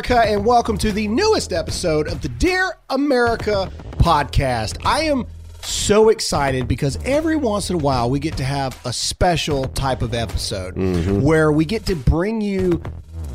America, and welcome to the newest episode of the Dear America podcast. I am so excited because every once in a while we get to have a special type of episode where we get to bring you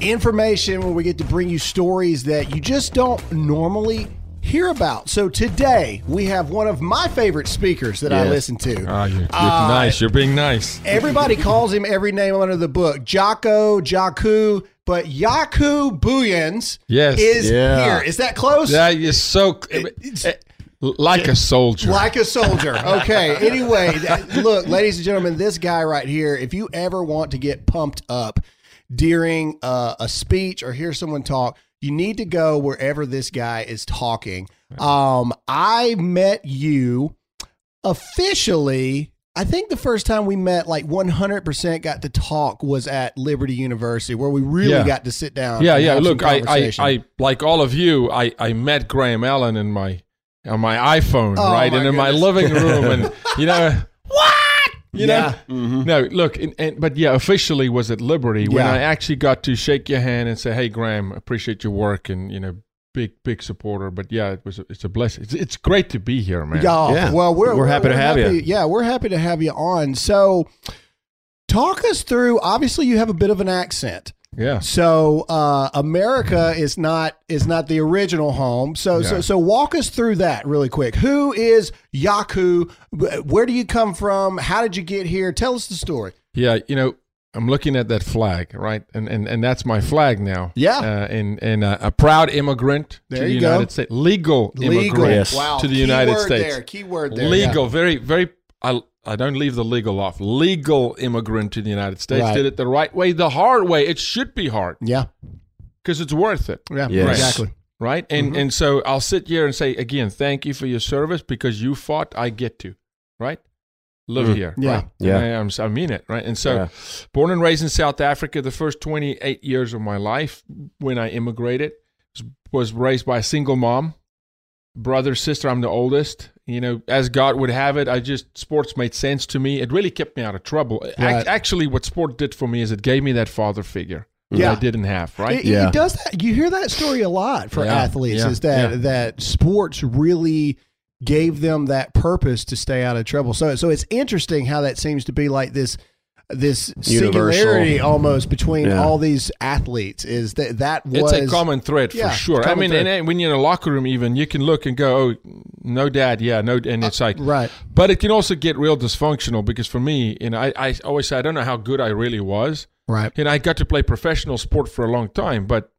information, where we get to bring you stories that you just don't normally hear about. So today we have one of my favorite speakers that I listen to. Ah, you're, you're Uh, nice. You're being nice. Everybody calls him every name under the book. Jocko, Jaku, but Yaku Booyens Yes. is Yeah. here. Is that close? That is so It's- eh, like a soldier. like a soldier. Okay. Anyway, that- look, ladies and gentlemen, this guy right here, if you ever want to get pumped up during uh, a speech or hear someone talk, you need to go wherever this guy is talking. Um, I met you officially. I think the first time we met, like 100% got to talk, was at Liberty University, where we really Yeah. got to sit down. yeah, and yeah. have some Look, I, I. I, like all of you, I, I met Graham Allen in my, on my iPhone, Oh, right, my and in my living room, and you know, what? You Yeah. know, no. Look, and, and, but yeah, officially was at Liberty when Yeah. I actually got to shake your hand and say, "Hey, Graham, appreciate your work," and you know, big, big supporter. But yeah, it was, a, it's a blessing. It's, it's great to be here, man. Yeah. Yeah. Well, we're, We're happy to have you. Yeah, we're happy to have you on. So, talk us through. Obviously, you have a bit of an accent. yeah. So, uh, America is not is not the original home. So, so so walk us through that really quick. Who is Yaku? Where do you come from? How did you get here? Tell us the story. Yeah, you know, I'm looking at that flag, right, and and, and that's my flag now. Yeah. uh, and and uh, a proud immigrant There to the you go. United States, legal, Legal. immigrant Yes. Wow. to the Key United word States. There. Keyword there. legal, very very. I I don't leave the legal off. Legal immigrant to the United States Right. did it the right way, the hard way. It should be hard Yeah. because it's worth it, Yeah. Yes. Exactly. right? And Mm-hmm. and so I'll sit here and say again, thank you for your service because you fought. I get to, right. Live Mm. here, Yeah. right? Yeah. And I, am I mean it, right? And so, Yeah. born and raised in South Africa, the first 28 years of my life when I immigrated was, was raised by a single mom, brother, sister. I'm the oldest. You know, as God would have it, I just sports made sense to me. It really kept me out of trouble. Ac- Right. actually, what sport did for me is it gave me that father figure Yeah. that I didn't have, right? It, Yeah. it does that. You hear that story a lot for Yeah, athletes yeah, is that yeah. that sports really gave them that purpose to stay out of trouble. So so it's interesting how that seems to be like this this Universal. singularity almost between Yeah. all these athletes is that that It's was a common thread Yeah, for sure. I common mean, thread. and, and when you're in a locker room, even you can look and go, "Oh, no, dad, yeah, no," and it's uh, like, right. But it can also get real dysfunctional because for me, you know, I, I always say I don't know how good I really was. Right. And I got to play professional sport for a long time, but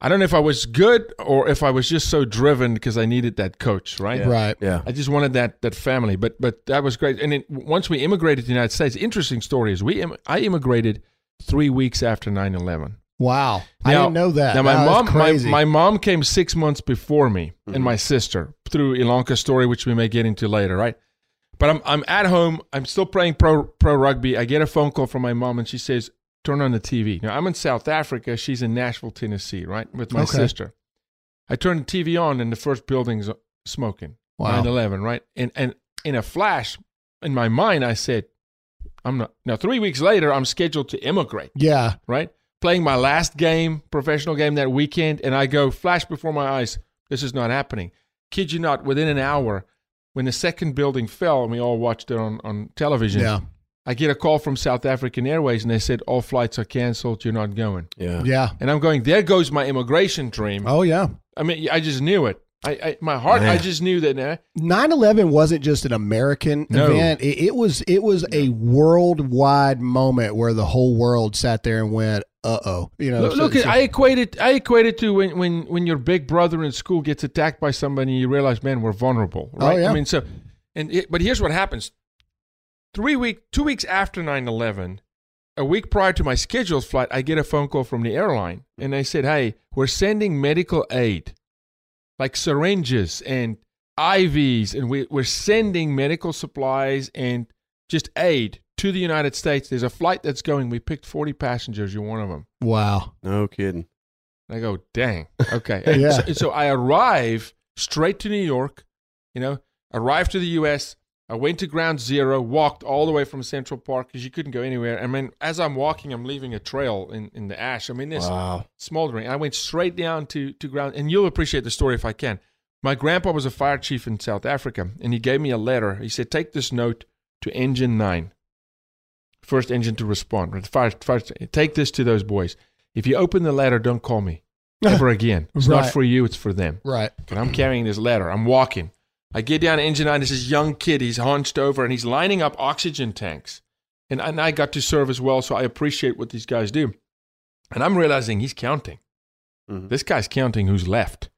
I don't know if I was good or if I was just so driven because I needed that coach, right? Right. Yeah. I just wanted that that family, but but that was great. And then once we immigrated to the United States, interesting story is we im- I immigrated three weeks after 9-11. Wow. I Now- didn't know that. Now my Wow, mom, my, crazy. my mom came six months before me, Mhm. and my sister through Ilonka's story, which we may get into later, right? But I'm I'm at home. I'm still playing pro pro rugby. I get a phone call from my mom, and she says, "Turn on the TV." Now I'm in South Africa. She's in Nashville, Tennessee, right, with my Okay. sister. I turn the TV on, and the first building's uh, smoking. Wow. 9/11, right? And and in a flash, in my mind, I said, "I'm not." Now three weeks later, I'm scheduled to immigrate yeah. right? Playing my last game, professional game that weekend, and I go flash before my eyes. This is not happening. Kid you not, within an hour, when the second building fell, and we all watched it on, on television, Yeah. I get a call from South African Airways, and they said all flights are canceled. You're not going. Yeah. Yeah. And I'm going. There goes my immigration dream. Oh yeah. I mean, I just knew it. I, I my heart. I just knew that. eh, 9/11 wasn't just an American No. event. It, it was it was a worldwide moment where the whole world sat there and went, "Uh oh." You know. Look, so- look so- I equate it. I equate it to when, when when your big brother in school gets attacked by somebody, you realize, man, we're vulnerable, Oh, right? yeah. I mean, so, and it, but here's what happens: three week, two weeks after 9-11, a week prior to my scheduled flight, I get a phone call from the airline, and they said, "Hey, we're sending medical aid, like syringes and IVs, and we, we're sending medical supplies and just aid." To the United States, there's a flight that's going. We picked 40 passengers. You're one of them. wow. No kidding. And I go, dang. Okay. And Yeah. so, so I arrive straight to New York, you know, arrive to the U.S., I went to ground zero, walked all the way from Central Park because you couldn't go anywhere. I mean, as I'm walking, I'm leaving a trail in, in the ash. I mean, this Wow. smoldering. I went straight down to, to ground, and you'll appreciate the story if I can. My grandpa was a fire chief in South Africa, and he gave me a letter. He said, Take this note to Engine 9, first engine to respond. Fire, fire, take this to those boys. If you open the letter, don't call me ever again. It's Right. not for you, it's for them. Right. And I'm carrying this letter. I'm walking. I get down to engine nine. There's this young kid. He's hunched over and he's lining up oxygen tanks. And, and I got to serve as well, so I appreciate what these guys do. And I'm realizing he's counting. Mhm. This guy's counting who's left.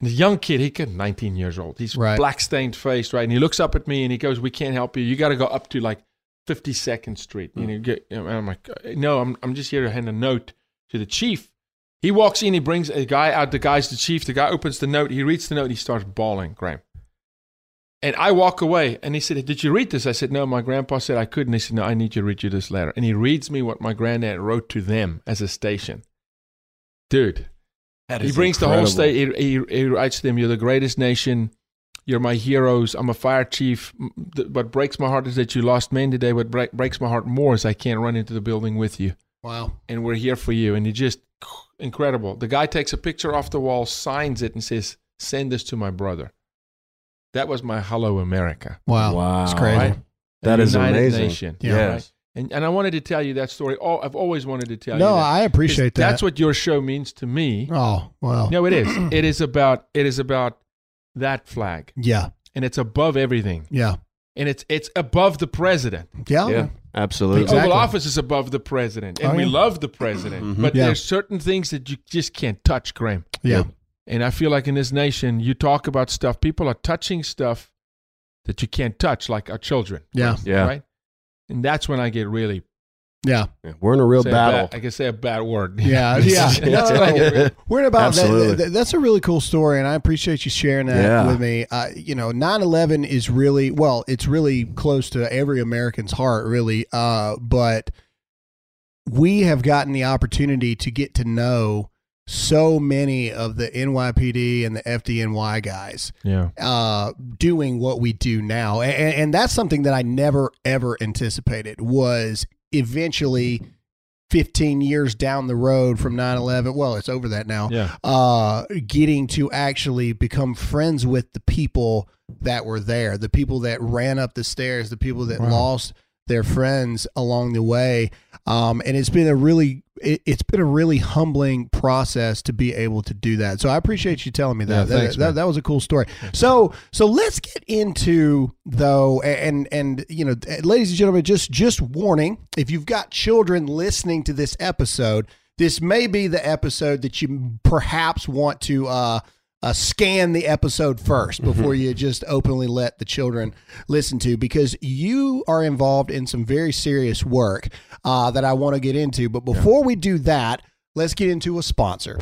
And the young kid, he could 19 years old. He's Right. black stained face, right? And he looks up at me and he goes, "We can't help you. You got to go up to like 52nd Street." You know, get, and I'm like, "No, I'm I'm just here to hand a note to the chief." He walks in, he brings a guy out. The guy's the chief. The guy opens the note. He reads the note. He starts bawling, Graham. And I walk away, and he said, "Did you read this?" I said, "No." My grandpa said I couldn't. He said, "No, I need you to read you this letter." And he reads me what my granddad wrote to them as a station. Dude, he brings the whole state. He, he, he writes to them, "You're the greatest nation. You're my heroes. I'm a fire chief. What breaks my heart is that you lost men today. What break, breaks my heart more is I can't run into the building with you, Wow. and we're here for you." And he just incredible. The guy takes a picture off the wall, signs it, and says, "Send this to my brother." That was my hello America. Wow. Wow. It's crazy. Right? That A is united amazing. Nation. Yeah. Yes. And, and I wanted to tell you that story. Oh, I've always wanted to tell No, you. that. I appreciate that. That's what your show means to me. Oh, wow. No, it is. It is about it is about that flag, Yeah. and it's above everything, Yeah. and it's it's above the president. Yeah. Yeah. Absolutely. The Exactly. Oval Office is above the president, and Oh, we yeah. love the president. Mhm. But Yeah. there's certain things that you just can't touch, Graham. Yeah. And I feel like in this nation, you talk about stuff. People are touching stuff that you can't touch, like our children. Yeah. instance, Yeah. Right. And that's when I get really Yeah. Yeah. We're in a real say a battle. bad- I can say a bad word. Yeah. Yeah. That's No, I no, We're in about that, Absolutely. that- That's a really cool story, and I appreciate you sharing that Yeah. with me. Uh, you know, 9 11 is really, well, it's really close to every American's heart, really. Uh, but we have gotten the opportunity to get to know so many of the NYPD and the FDNY guys yeah. uh, doing what we do now, and, and that's something that I never ever anticipated was eventually. 15 years down the road from 9-11 well it's over that now Yeah. uh, getting to actually become friends with the people that were there, the people that ran up the stairs, the people that Wow. lost their friends along the way. Um, and it's been a really, it, it's been a really humbling process to be able to do that. So I appreciate you telling me that. Yeah, thanks, that, man. that was a cool story. So, so let's get into though, and, and, you know, ladies and gentlemen, just, just warning, if you've got children listening to this episode, this may be the episode that you perhaps want to uh, uh, scan the episode first before you just openly let the children listen to because you are involved in some very serious work uh, that I want to get into. But before we do that, let's get into a sponsor.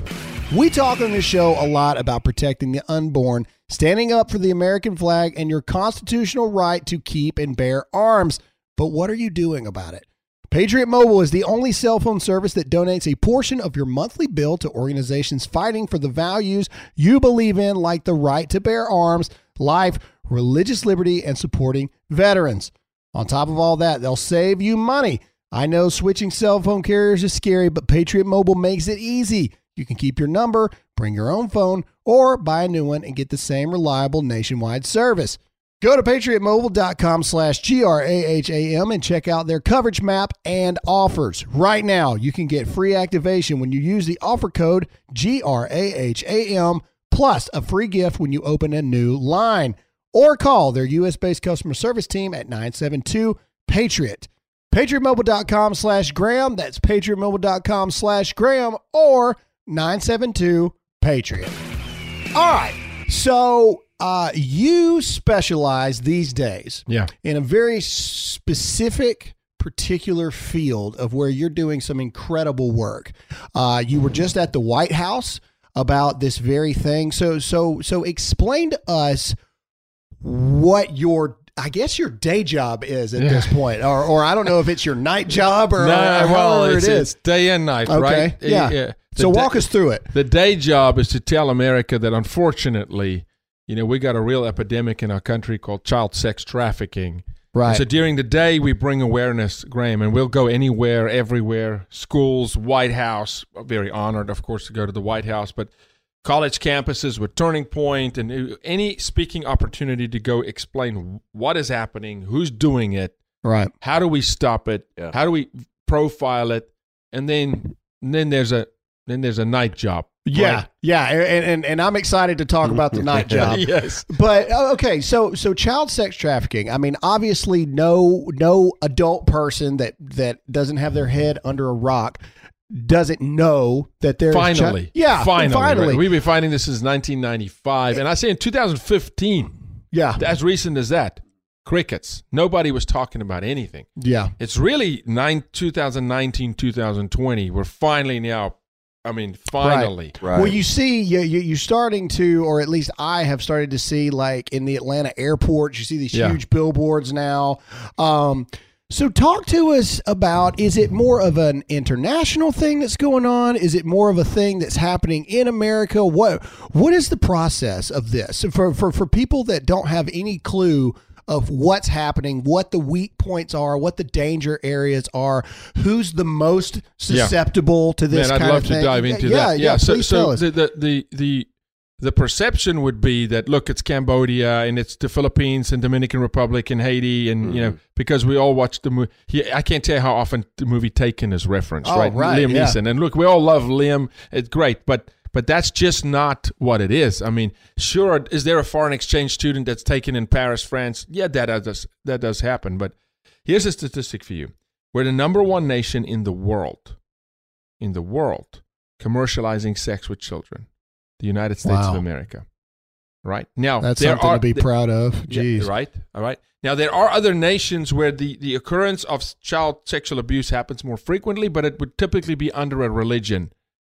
We talk on this show a lot about protecting the unborn, standing up for the American flag, and your constitutional right to keep and bear arms. But what are you doing about it? Patriot Mobile is the only cell phone service that donates a portion of your monthly bill to organizations fighting for the values you believe in, like the right to bear arms, life, religious liberty, and supporting veterans. On top of all that, they'll save you money. I know switching cell phone carriers is scary, but Patriot Mobile makes it easy. You can keep your number, bring your own phone, or buy a new one and get the same reliable nationwide service. Go to patriotmobile.com slash G-R-A-H-A-M and check out their coverage map and offers. Right now, you can get free activation when you use the offer code G-R-A-H-A-M plus a free gift when you open a new line. Or call their U.S.-based customer service team at 972-PATRIOT. PatriotMobile.com slash Graham. That's PatriotMobile.com slash Graham or 972-PATRIOT. All right. So uh, you specialize these days Yeah. in a very specific particular field of where you're doing some incredible work. Uh, you were just at the White House about this very thing. So so so explain to us what your I guess your day job is at Yeah. this point, or or I don't know if it's your night job or, No, or well, it's, it is. it's day and night, Okay, right? yeah. The So day- walk us through it. The day job is to tell America that unfortunately, you know, we got a real epidemic in our country called child sex trafficking. Right. So during the day, we bring awareness, Graham, and we'll go anywhere, everywhere, schools, White House. Very honored, of course, to go to the White House, but college campuses with Turning Point and uh, any speaking opportunity to go explain what is happening, who's doing it, right. how do we stop it, Yeah. how do we profile it, and then and then there's a then there's a night job. Yeah, right? yeah, and, and and I'm excited to talk about the night job. yes. But oh, okay, so so child sex trafficking. I mean, obviously, no no adult person that that doesn't have their head under a rock doesn't know that there's chi- Finally, yeah, finally, finally, right? We've been finding this since 1995, and I say in 2015, yeah, as recent as that, crickets. Nobody was talking about anything. yeah, It's really nine, 2019, 2020. We're finally now. I mean, finally. Right. Well, you see, you, you you're starting to, or at least I have started to see, like in the Atlanta airport, you see these Yeah. huge billboards now. Um, so, talk to us about: is it more of an international thing that's going on? Is it more of a thing that's happening in America? What What is the process of this for for for people that don't have any clue? Of what's happening, what the weak points are, what the danger areas are, who's the most susceptible to this Man, I'd love to dive into yeah, that. Yeah, so please so us. the, the the the the perception would be that look, it's Cambodia and it's the Philippines and Dominican Republic and Haiti and you know mm-hmm. because we all watch the movie. I can't tell you how often the movie Taken is referenced, Oh, right? right, Liam yeah. Neeson and look, we all love Liam. It's great, but. But that's just not what it is. I mean, sure, is there a foreign exchange student that's taken in Paris, France? Yeah, that does that does happen. But here's a statistic for you: we're the number one nation in the world, in the world, commercializing sex with children. The United States Wow. of America. Right now, That's there something are to be proud of. yeah, right. All right. Now there are other nations where the, the occurrence of child sexual abuse happens more frequently, but it would typically be under a religion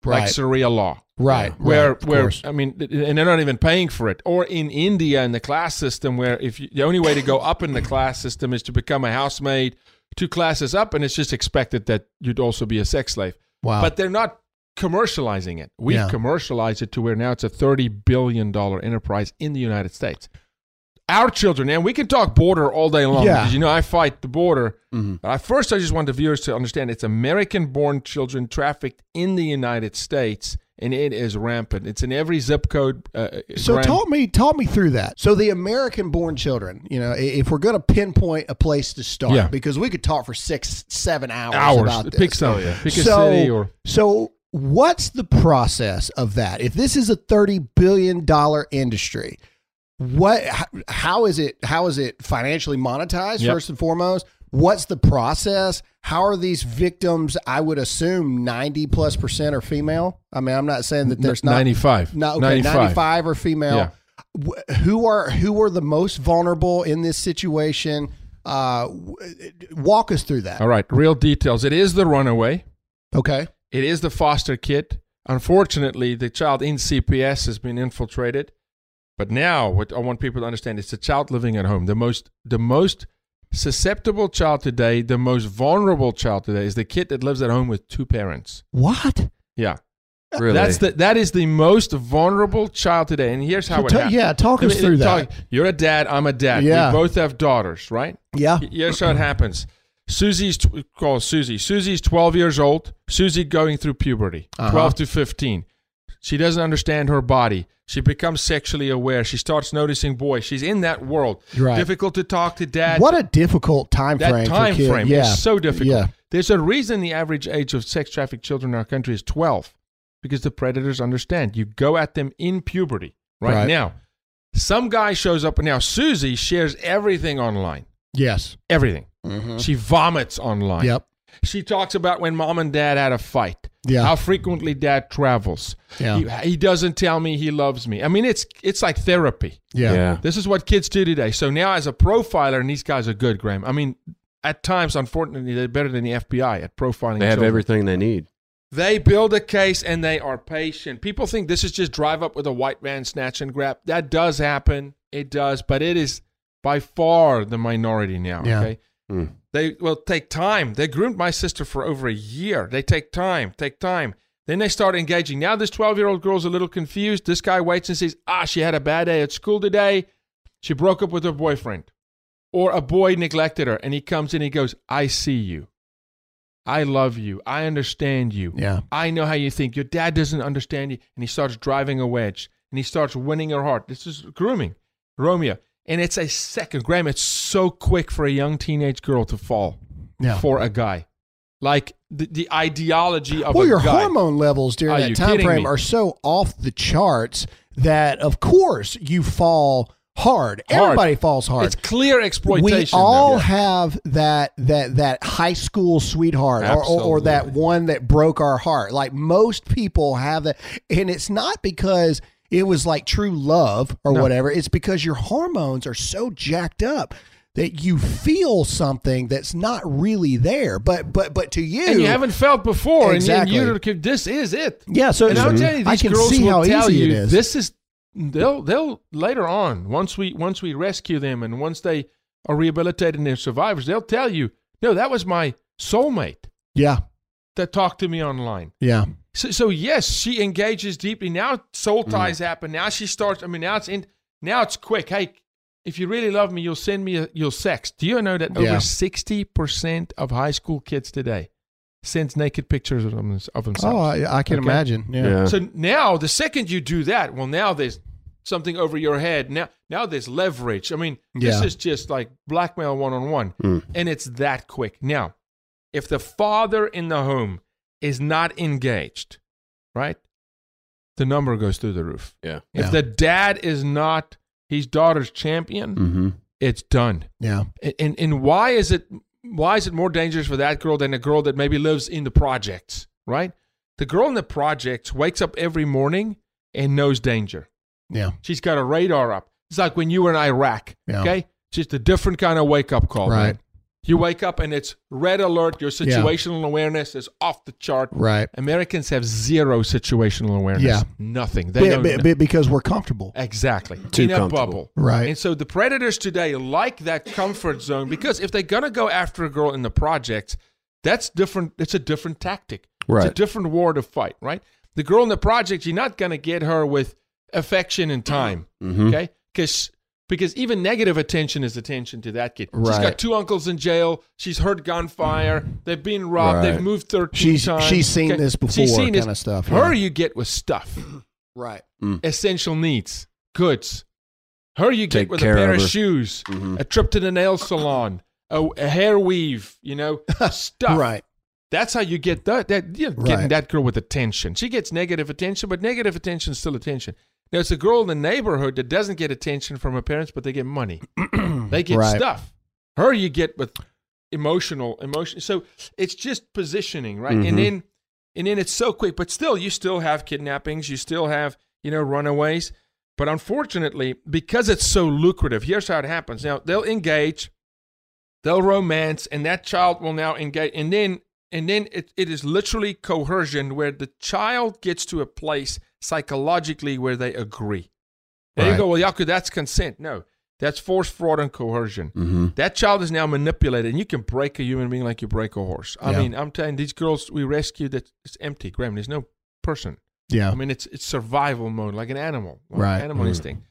like Sharia law. Right. Where right, where course. I mean, and they're not even paying for it. Or in India in the class system, where if you, the only way to go up in the class system is to become a housemaid, two classes up, and it's just expected that you'd also be a sex slave. wow. But they're not commercializing it. We've Yeah. commercialized it to where now it's a thirty billion dollar enterprise in the United States. Our children, and we can talk border all day long Yeah. because you know I fight the border. Mhm. But I, first, I just want the viewers to understand it's American-born children trafficked in the United States, and it is rampant. It's in every zip code. Uh, so Graham. talk me talk me through that. So the American born children, you know, if we're going to pinpoint a place to start Yeah. because we could talk for 6 7 hours, hours. about this. Pick some. Oh, yeah. Pick a So- city or So what's the process of that? If this is a 30 billion dollar industry, what how is it how is it financially monetized Yep. first and foremost? What's the process? How are these victims? I would assume 90 plus percent are female. I mean, I'm not saying that there's not ninety-five. No, okay, 95. 95 are female. Yeah. Who are who are the most vulnerable in this situation? Uh, walk us through that. All right, real details. It is the runaway. Okay. It is the foster kid. Unfortunately, the child in CPS has been infiltrated. But now, what I want people to understand is the child living at home. The most, the most susceptible child today, the most vulnerable child today, is the kid that lives at home with two parents. What? Yeah, Really? that's the that is the most vulnerable child today. And here's how So it ta- happens. yeah, talk Let us me- through talk- that. You're a dad. I'm a dad. Yeah. We both have daughters, right? Yeah. Here's how it happens. Susie's tw- call Susie. Susie's 12 years old. Susie going through puberty, Uh-huh. 12 to 15. She doesn't understand her body. She becomes sexually aware. She starts noticing boys. She's in that world. Right. Difficult to talk to dad. What a difficult time that frame. time for kids. frame Yeah. is so difficult. Yeah. There's a reason the average age of sex trafficked children in our country is 12 because the predators understand. You go at them in puberty. Right, Right. now, some guy shows up. Now, Susie shares everything online. Yes. Everything. Mhm. She vomits online. Yep. She talks about when mom and dad had a fight. Yeah. How frequently dad travels. Yeah. He, he doesn't tell me he loves me. I mean, it's it's like therapy. Yeah. yeah. This is what kids do today. So now, as a profiler, and these guys are good, Graham. I mean, at times, unfortunately, they're better than the FBI at profiling. They have children. everything they need. They build a case and they are patient. People think this is just drive up with a white man, snatch and grab. That does happen. It does, but it is by far the minority now. Yeah. Okay. Hmm. They will take time. They groomed my sister for over a year. They take time, take time. Then they start engaging. Now this 12 year old girl's a little confused. This guy waits and says, ah, she had a bad day at school today. She broke up with her boyfriend. Or a boy neglected her. And he comes in and he goes, I see you. I love you. I understand you. Yeah. I know how you think. Your dad doesn't understand you. And he starts driving a wedge and he starts winning her heart. This is grooming, Romeo. And it's a second. Graham, it's so quick for a young teenage girl to fall Yeah. for a guy. Like the, the ideology of well, your guy. hormone levels during Are that time frame me? are so off the charts that, of course, you fall hard. Hard. Everybody falls hard. It's clear exploitation. we all though. have that that that high school sweetheart or, or, or that one that broke our heart like most people have that and it's not because it was like true love or No. whatever it's because your hormones are so jacked up that you feel something that's not really there but but but to you and you haven't felt before, Exactly. and, you, and you this is it. yeah so And I'll tell you, I these can girls see will how tell easy you it is this is. They'll they'll later on once we once we rescue them and once they are rehabilitated and they're survivors, they'll tell you, no, that was my soulmate yeah that talked to me online. yeah So, so yes, she engages deeply. Now soul ties happen. Now she starts. I mean, now it's in. Now it's quick. Hey, if you really love me, you'll send me a, you'll sext. Do you know that Yeah. over sixty percent of high school kids today sends naked pictures of, them, of themselves? oh I, I can Okay. imagine yeah, Yeah. So now, the second you do that, well, now there's something over your head. Now, now there's leverage. I mean, this Yeah. is just like blackmail one on one, Mm. and it's that quick. Now, if the father in the home is not engaged, right, the number goes through the roof. Yeah. If Yeah. the dad is not his daughter's champion, Mm-hmm. it's done. yeah And, and and why is it why is it more dangerous for that girl than a girl that maybe lives in the projects, right? The girl in the projects wakes up every morning and knows danger. yeah She's got a radar up. It's like when you were in Iraq, Yeah. okay? Just a different kind of wake up call, Right. man. You wake up and it's red alert. Your situational awareness is off the chart. right Americans have zero situational awareness. Yeah. Nothing. They Be- be- because we're comfortable Exactly. Too in a bubble. Right. And so the predators today like that comfort zone because if they're going to go after a girl in the projects, that's different. It's a different tactic. Right. It's a different war to fight, right? The girl in the project, you're not going to get her with affection and time, Mm-hmm. okay? Because because even negative attention is attention to that kid. Right. She's got two uncles in jail. She's heard gunfire. They've been robbed. Right. They've moved 13 she's times. she's seen okay? this before She's seen kind this. of stuff Her yeah. you get with stuff right essential needs, goods. Her you get with a pair of of her. shoes, Mhm. a trip to the nail salon, a, a hair weave, you know, stuff. right That's how you get that. that you're getting that girl with attention. She gets negative attention, but negative attention is still attention. Now, it's a girl in the neighborhood that doesn't get attention from her parents, but they get money. they get Right. stuff. Her you get with emotional emotion. So it's just positioning, right? Mhm. And then and then it's so quick, but still you still have kidnappings, you still have, you know, runaways. But unfortunately, because it's so lucrative, here's how it happens. Now they'll engage, they'll romance, and that child will now engage, and then and then it, it is literally coercion where the child gets to a place psychologically where they agree. There you go. Well, Yaku, that's consent. No, that's force, fraud, and coercion. Mm-hmm. That child is now manipulated, and you can break a human being like you break a horse. I Yeah. mean, I'm telling these girls we rescued that it's empty, Graham. There's no person. yeah I mean, it's it's survival mode, like an animal, like Right. Animal Mhm. instinct.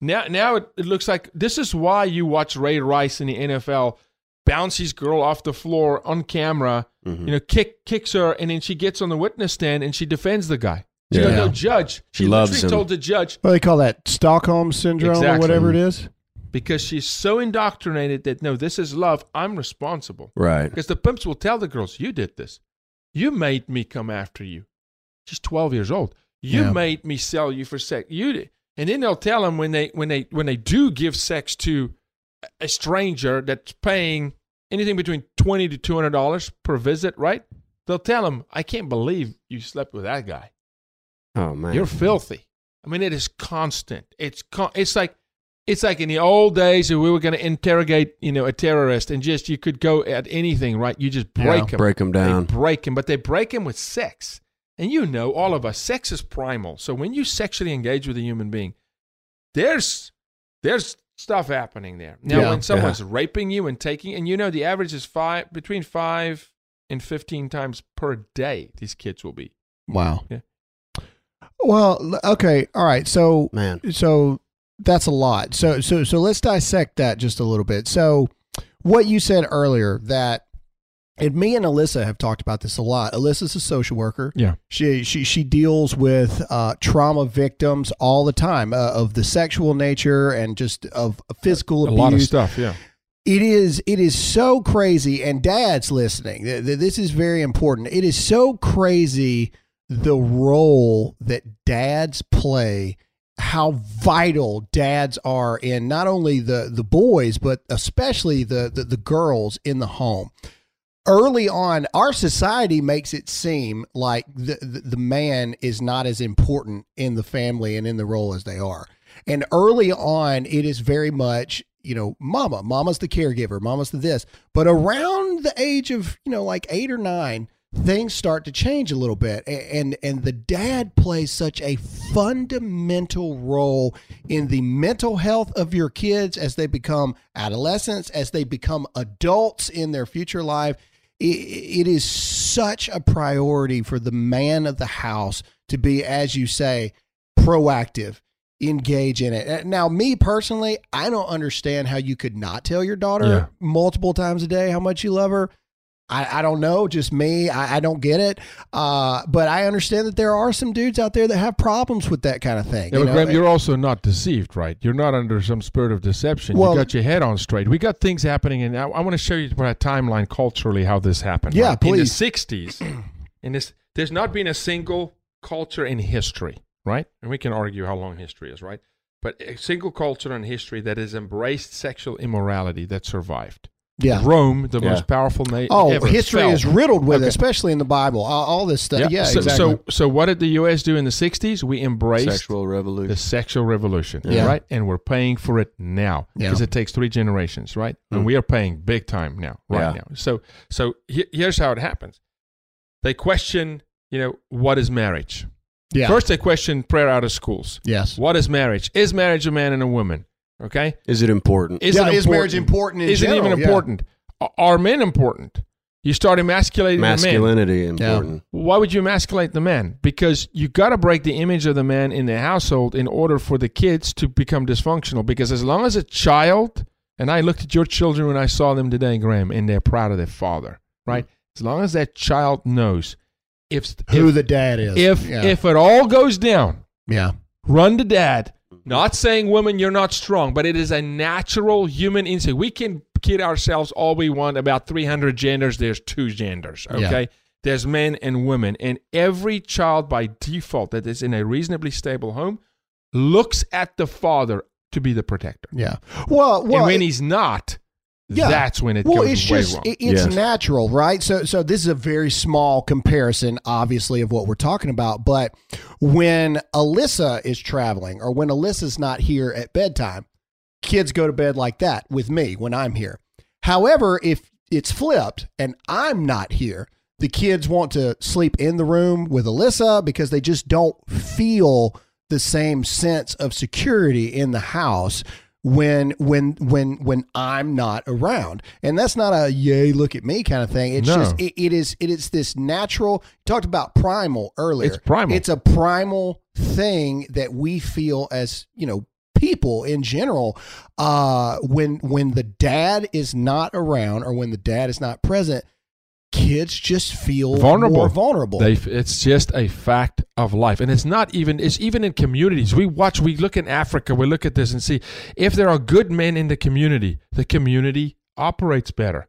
Now, now it, it looks like this is why you watch Ray Rice in the NFL bounce his girl off the floor on camera. Mm-hmm. You know, kick kicks her, and then she gets on the witness stand and she defends the guy. She Yeah. goes, no judge. She, She loves literally him. told the judge what do they call that stockholm syndrome or whatever it is because she's so indoctrinated that no, this is love. I'm responsible. Right. Because the pimps will tell the girls, "You did this. You made me come after you." She's 12 years old. You Yeah. made me sell you for sex. You did. And then they'll tell them when they when they when they do give sex to a- a stranger that's paying anything between 20 to 200 dollars per visit, right? They'll tell them, "I can't believe you slept with that guy. Oh man. You're filthy." I mean, it is constant. It's con- it's like it's like in the old days if we were going to interrogate, you know, a terrorist and just you could go at anything, right? You just break Yeah. him. break them down. They break them, but they break him with sex. And you know, all of us, sex is primal. So when you sexually engage with a human being, there's there's stuff happening there. Now, Yeah. when someone's raping you and taking, and you know, the average is five between five and fifteen times per day. These kids will be Wow. Yeah. Well, okay, all right. So Man. so that's a lot. So so so let's dissect that just a little bit. So what you said earlier that and me and Alyssa have talked about this a lot. Alyssa's a social worker. Yeah. She she she deals with uh, trauma victims all the time uh, of the sexual nature and just of physical A abuse. lot of stuff. Yeah. It is it is so crazy and dads listening. th- th- This is very important. It is so crazy the role that dads play how vital dads are in not only the the boys but especially the the, the girls in the home. Early on our society makes it seem like the, the the man is not as important in the family and in the role as they are. And early on it is very much you know mama mama's the caregiver mama's the this. But around the age of you know like 8 or 9 things start to change a little bit. And and the dad plays such a fundamental role in the mental health of your kids as they become adolescents as they become adults in their future life. I- it is such a priority for the man of the house to be as you say proactive engage in it. Now me personally i don't understand how you could not tell your daughter Yeah. multiple times a day how much you love her I, I don't know, just me. I, I don't get it. Uh, but I understand that there are some dudes out there that have problems with that kind of thing. Yeah, you know? Graham, you're also not deceived, right? You're not under some spirit of deception. Well- you got your head on straight. We got things happening, and I, I want to show you a timeline culturally how this happened. Yeah, right? please. In the '60s, in this, there's not been a single culture in history, right? And we can argue how long history is, right? But a single culture in history that has embraced sexual immorality that survived. Yeah. Rome, the Yeah. most powerful nation Oh, ever, history fell. is riddled with, it, especially in the Bible. All, all this stuff. Yeah, so, exactly. So, so what did the U.S. do in the '60s? We embraced Sexual revolution. the sexual revolution, Yeah. right? And we're paying for it now Yeah. because it takes three generations, right? And Mm. we are paying big time now, right Yeah. now. So, so he- here's how it happens: they question, you know, what is marriage? yeah. First, they question prayer out of schools. yes. What is marriage? Is marriage a man and a woman? Okay, Is it important? is yeah, it is marriage important in Is it even important? A- Are men important? You start emasculating the men. Masculinity important. Why would you emasculate the man? Because you got to break the image of the man in the household in order for the kids to become dysfunctional. Because as long as a child, and I looked at your children when I saw them today, Graham, and they're proud of their father, right? Mm. As long as that child knows if Who if the dad is. if, yeah. if it all goes down, yeah. run to dad. Not saying woman you're not strong, but it is a natural human instinct. We can kid ourselves all we want about 300 genders. There's two genders, Yeah. okay? There's men and women, and every child by default that is in a reasonably stable home looks at the father to be the protector. Yeah. Well, well, and when it- he's not, Yeah. that's when it well, goes it's way just wrong. it- it's Yes. natural, right? So, so this is a very small comparison, obviously, of what we're talking about. But when Alyssa is traveling, or when Alyssa's not here at bedtime, kids go to bed like that with me when I'm here. However, if it's flipped and I'm not here, the kids want to sleep in the room with Alyssa because they just don't feel the same sense of security in the house when when when when I'm not around. And that's not a yay look at me kind of thing. It's No. just it, it is it is this natural talked about primal earlier. It's primal. It's a primal thing that we feel as, you know, people in general uh when when the dad is not around or when the dad is not present kids just feel Vulnerable. more vulnerable They, it's just a fact of life, and it's not even. It's even in communities. We watch. We look in Africa. We look at this and see if there are good men in the community. The community operates better.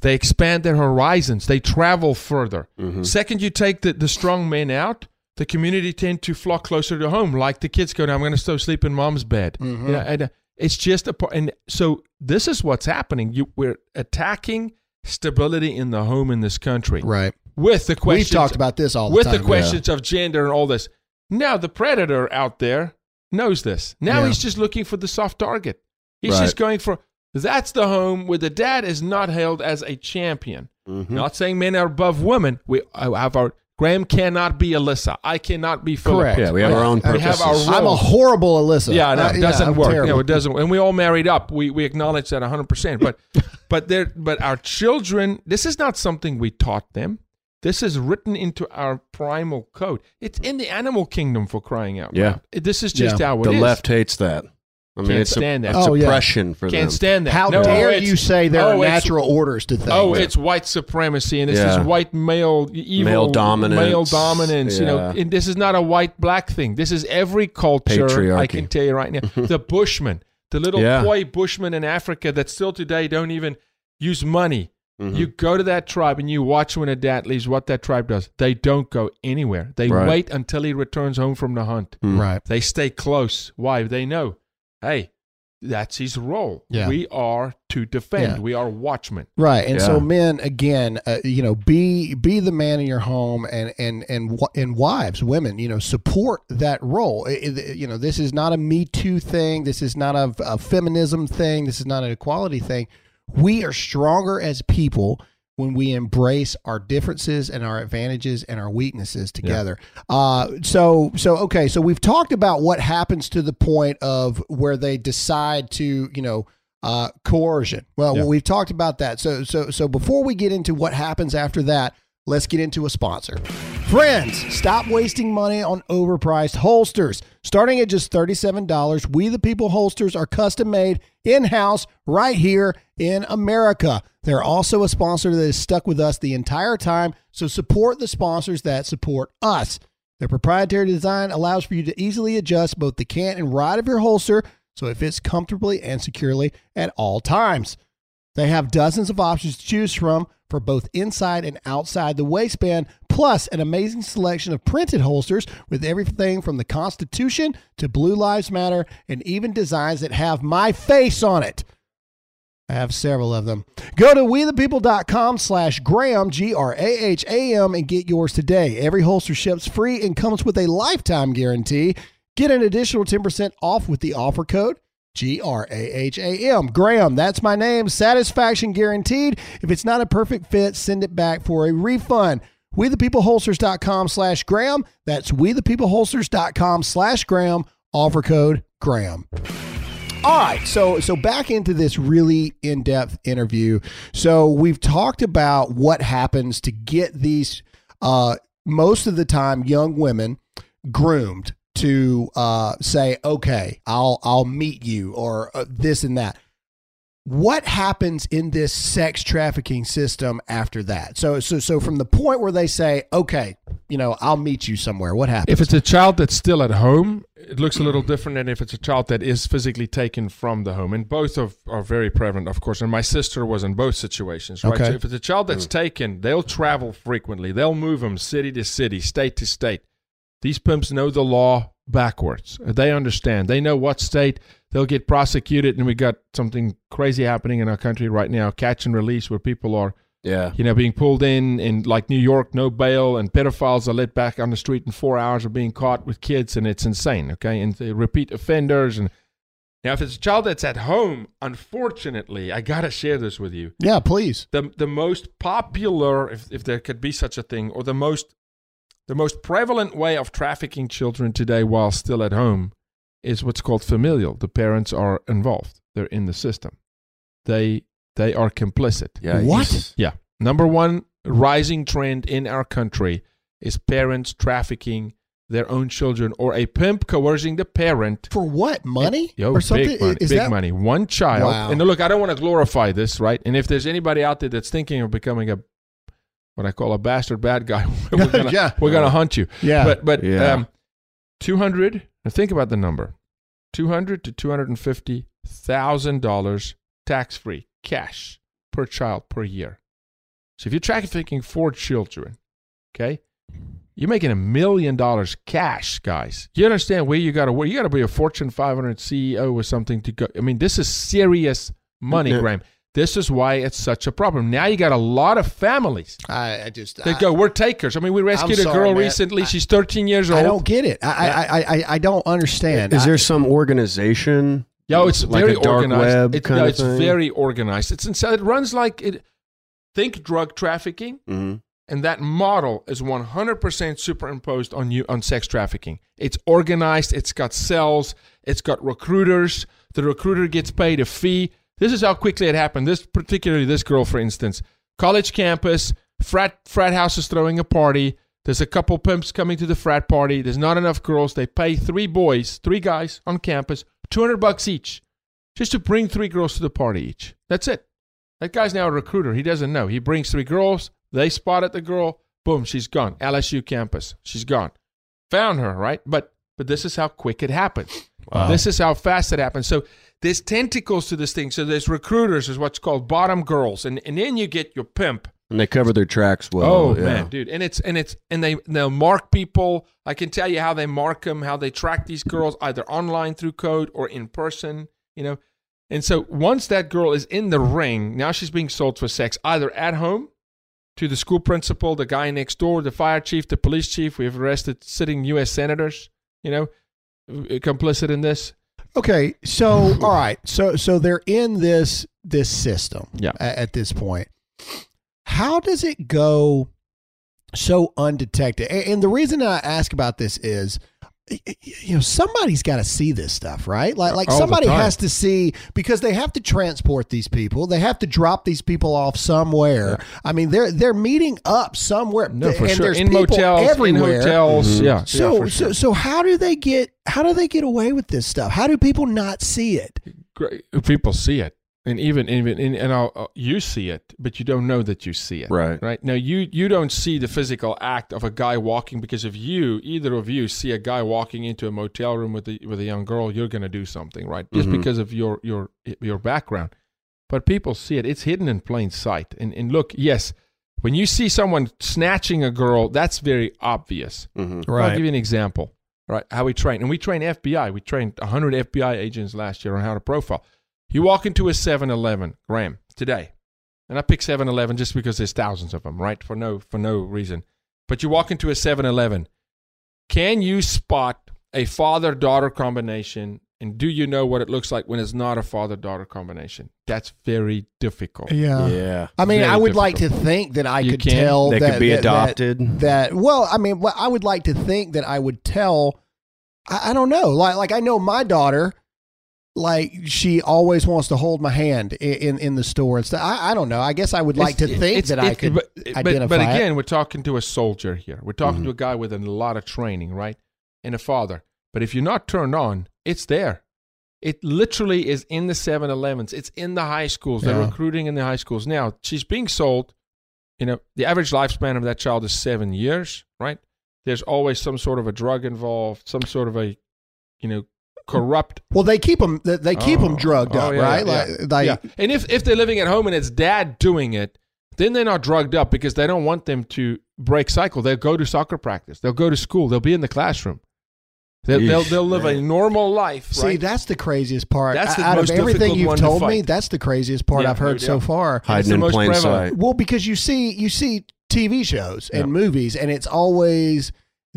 They expand their horizons. They travel further. Mhm. Second, you take the, the strong men out. The community tend to flock closer to home. Like the kids go, "Now I'm going to still sleep in mom's bed." Mhm. You know, and uh, it's just a part. And so this is what's happening. You we're attacking stability in the home in this country right with the questions. we've talked about this all the with time the questions of gender and all this. Now the predator out there knows this. Now Yeah. he's just looking for the soft target. He's Right. just going for that's the home where the dad is not held as a champion. Mhm. Not saying men are above women. We have our Graham cannot be Alyssa. I cannot be Philip. Correct. Yeah, we have our own We have our purposes. I'm a horrible Alyssa. Yeah, no, Uh, it doesn't I'm work. terrible. You know, it doesn't. And we all married up. We we acknowledge that 100. percent But but there, but our children. This is not something we taught them. This is written into our primal code. It's in the animal kingdom for crying out Yeah. loud. This is just Yeah. how it the is. left hates that. I mean, Can't it's, stand a, that. it's Oh, yeah. oppression for Can't them. stand that. How No, dare it's- you say there oh, are it's- natural orders to things? Oh, it's white supremacy, and this Yeah. is white male evil, Male dominance. male dominance. You know, Yeah. and this is not a white black thing. This is every culture. I Patriarchy. can tell you right now. the Bushmen, the little Yeah. boy Bushmen in Africa that still today don't even use money. Mhm. You go to that tribe and you watch when a dad leaves. What that tribe does, they don't go anywhere. They Right. wait until he returns home from the hunt. Mm. right. They stay close. Why? They know, hey, that's his role. Yeah. We are to defend. Yeah. We are watchmen. Right, and so men again, uh, you know, be be the man in your home, and and and and wives, women, you know, support that role. It- it- you know, this is not a Me Too thing. This is not a, a feminism thing. This is not an equality thing. We are stronger as people when we embrace our differences and our advantages and our weaknesses together. Uh, so so okay, so we've talked about what happens to the point of where they decide to, you know uh, coercion. Well, Yeah. we've talked about that. So, so, so before we get into what happens after that, let's get into a sponsor. Friends, stop wasting money on overpriced holsters. Starting at just $37, We the People holsters are custom made in house right here in America. They're also a sponsor that has stuck with us the entire time. So support the sponsors that support us. Their proprietary design allows for you to easily adjust both the cant and ride of your holster so it fits comfortably and securely at all times. They have dozens of options to choose from for both inside and outside the waistband, plus an amazing selection of printed holsters with everything from the Constitution to Blue Lives Matter and even designs that have my face on it. I have several of them. Go to wethepeople.com slash Graham, G R A H A M, and get yours today. Every holster ships free and comes with a lifetime guarantee. Get an additional 10% off with the offer code G R A H A M. Graham, that's my name. Satisfaction guaranteed. If it's not a perfect fit, send it back for a refund. We the people WeThePeopleHolsters.com slash Graham. That's We the people WeThePeopleHolsters.com slash Graham. Offer code Graham. All right, so so back into this really in-depth interview. So we've talked about what happens to get these uh most of the time young women groomed to uh say okay, I'll I'll meet you or uh, this and that. What happens in this sex trafficking system after that? So so so from the point where they say okay, you know, I'll meet you somewhere. What happens? If it's a child that's still at home, it looks a little different than if it's a child that is physically taken from the home. And both of, are very prevalent, of course. And my sister was in both situations, right? Okay. So if it's a child that's taken, they'll travel frequently. They'll move them city to city, state to state. These pimps know the law backwards. They understand. They know what state they'll get prosecuted. And we got something crazy happening in our country right now catch and release where people are Yeah. you know, being pulled in in like New York, no bail, and pedophiles are let back on the street in four hours of being caught with kids, and it's insane. Okay, and the repeat offenders, and now if it's a child that's at home, unfortunately, I gotta share this with you. yeah, please. The the most popular, if if there could be such a thing, or the most the most prevalent way of trafficking children today while still at home is what's called familial. The parents are involved; they're in the system. They they are complicit. Yeah. What? Yeah. Number one rising trend in our country is parents trafficking their own children or a pimp coercing the parent. For what? Money Yo, or something? big money. Is big that money. One child. Wow. And look, I don't want to glorify this, right? And if there's anybody out there that's thinking of becoming a what I call a bastard bad guy, we're gonna, Yeah. we're gonna hunt you. Yeah. But but Yeah. um, two hundred. Think about the number: two hundred to two hundred and fifty thousand dollars tax free cash per child per year. So if you're trafficking four children, okay, you're making a million dollars cash, guys. You understand where you got to work? You got to be a Fortune 500 CEO or something to go. I mean, this is serious money, Graham. This is why it's such a problem. Now you got a lot of families I, I just that I, go, we're takers. I mean, we rescued a girl man. recently. I- She's 13 years old. I don't get it. I I, I, I, I don't understand. Is I- there some organization? Yo, it's like very a dark organized. web It- kind no, of it's thing? very organized. It's inside. It runs like it. Think drug trafficking, hmm and that model is 100% superimposed on you on sex trafficking. It's organized. It's got cells. It's got recruiters. The recruiter gets paid a fee. This is how quickly it happened. This particularly this girl, for instance, college campus. frat frat house is throwing a party. There's a couple pimps coming to the frat party. There's not enough girls. They pay three boys, three guys on campus, 200 bucks each, just to bring three girls to the party each. That's it. That guy's now a recruiter. He doesn't know. He brings three girls. They spotted the girl. Boom, she's gone. LSU campus. She's gone. Found her, right? But but this is how quick it happens. Wow. This is how fast it happens. So there's tentacles to this thing. So there's recruiters, there's what's called bottom girls, and and then you get your pimp. And they cover their tracks well. oh yeah. man, dude, and it's and it's and they they'll mark people. I can tell you how they mark them, how they track these girls, either online through code or in person. You know, and so once that girl is in the ring, now she's being sold for sex, either at home to the school principal, the guy next door, the fire chief, the police chief. We've arrested sitting U.S. senators. You know, uh, complicit in this. Okay, so all right, so so they're in this this system. Yeah. a- At, this point, how does it go so undetected? And, and the reason I ask about this is, you know, somebody's got to see this stuff, right? Like like All somebody has to see because they have to transport these people. They have to drop these people off somewhere. I mean, they're they're meeting up somewhere. No, for and sure. There's In people motels, everywhere. in hotels. Mhm. Yeah. So, yeah, sure. so, so how do they get how do they get away with this stuff? How do people not see it? great. People see it, and even even and, and I'll, uh, you see it, but you don't know that you see it. Right. Right now, you you don't see the physical act of a guy walking because if you either of you see a guy walking into a motel room with a with a young girl, you're going to do something, right? Just Mhm. because of your your your background. But people see it; it's hidden in plain sight. And and look, yes, when you see someone snatching a girl, that's very obvious. mm-hmm. right I'll give you an example, right? How we train. And we train FBI. We trained 100 FBI agents last year on how to profile. You walk into a 7 Eleven, Graham, today. And I pick 7 Eleven just because there's thousands of them, right? For no, for no reason. But you walk into a 7 Eleven. Can you spot a father daughter combination? And do you know what it looks like when it's not a father daughter combination? That's very difficult. Yeah. Yeah. I mean, Very I would like to difficult. think that I You could can? tell They that could be that- that- adopted. That, well, I mean, well, I would like to think that I would tell. I, I don't know. Like, like I know my daughter. Like she always wants to hold my hand in in, in the store and stuff. I, I don't know. I guess I would like to It's- think it's- that I could but, but- identify. But, it. Mm-hmm. again, we're talking to a soldier here. We're talking to a guy with a lot of training, right? And a father. But if you're not turned on, it's there. It literally is in the 7 Elevens. It's in the high schools. They're Yeah. recruiting in the high schools. Now, she's being sold. You know, the average lifespan of that child is seven years, right? There's always some sort of a drug involved, some sort of a, you know, corrupt well, they keep them. They they keep them Oh, drugged oh, up, yeah, right? yeah, Like, like yeah. And if, if they're living at home and it's dad doing it, then they're not drugged up because they don't want them to break cycle. They'll go to soccer practice. They'll go to school. They'll be in the classroom. They'll, they'll, they'll live a normal life. See, right? that's the craziest part. That's the Out most of everything difficult you've one to told me, fight. that's the craziest part Yeah, I've heard no so far. Hiding the in most plain prevalent. sight. Well, because you see you see TV shows and Yeah. movies, and it's always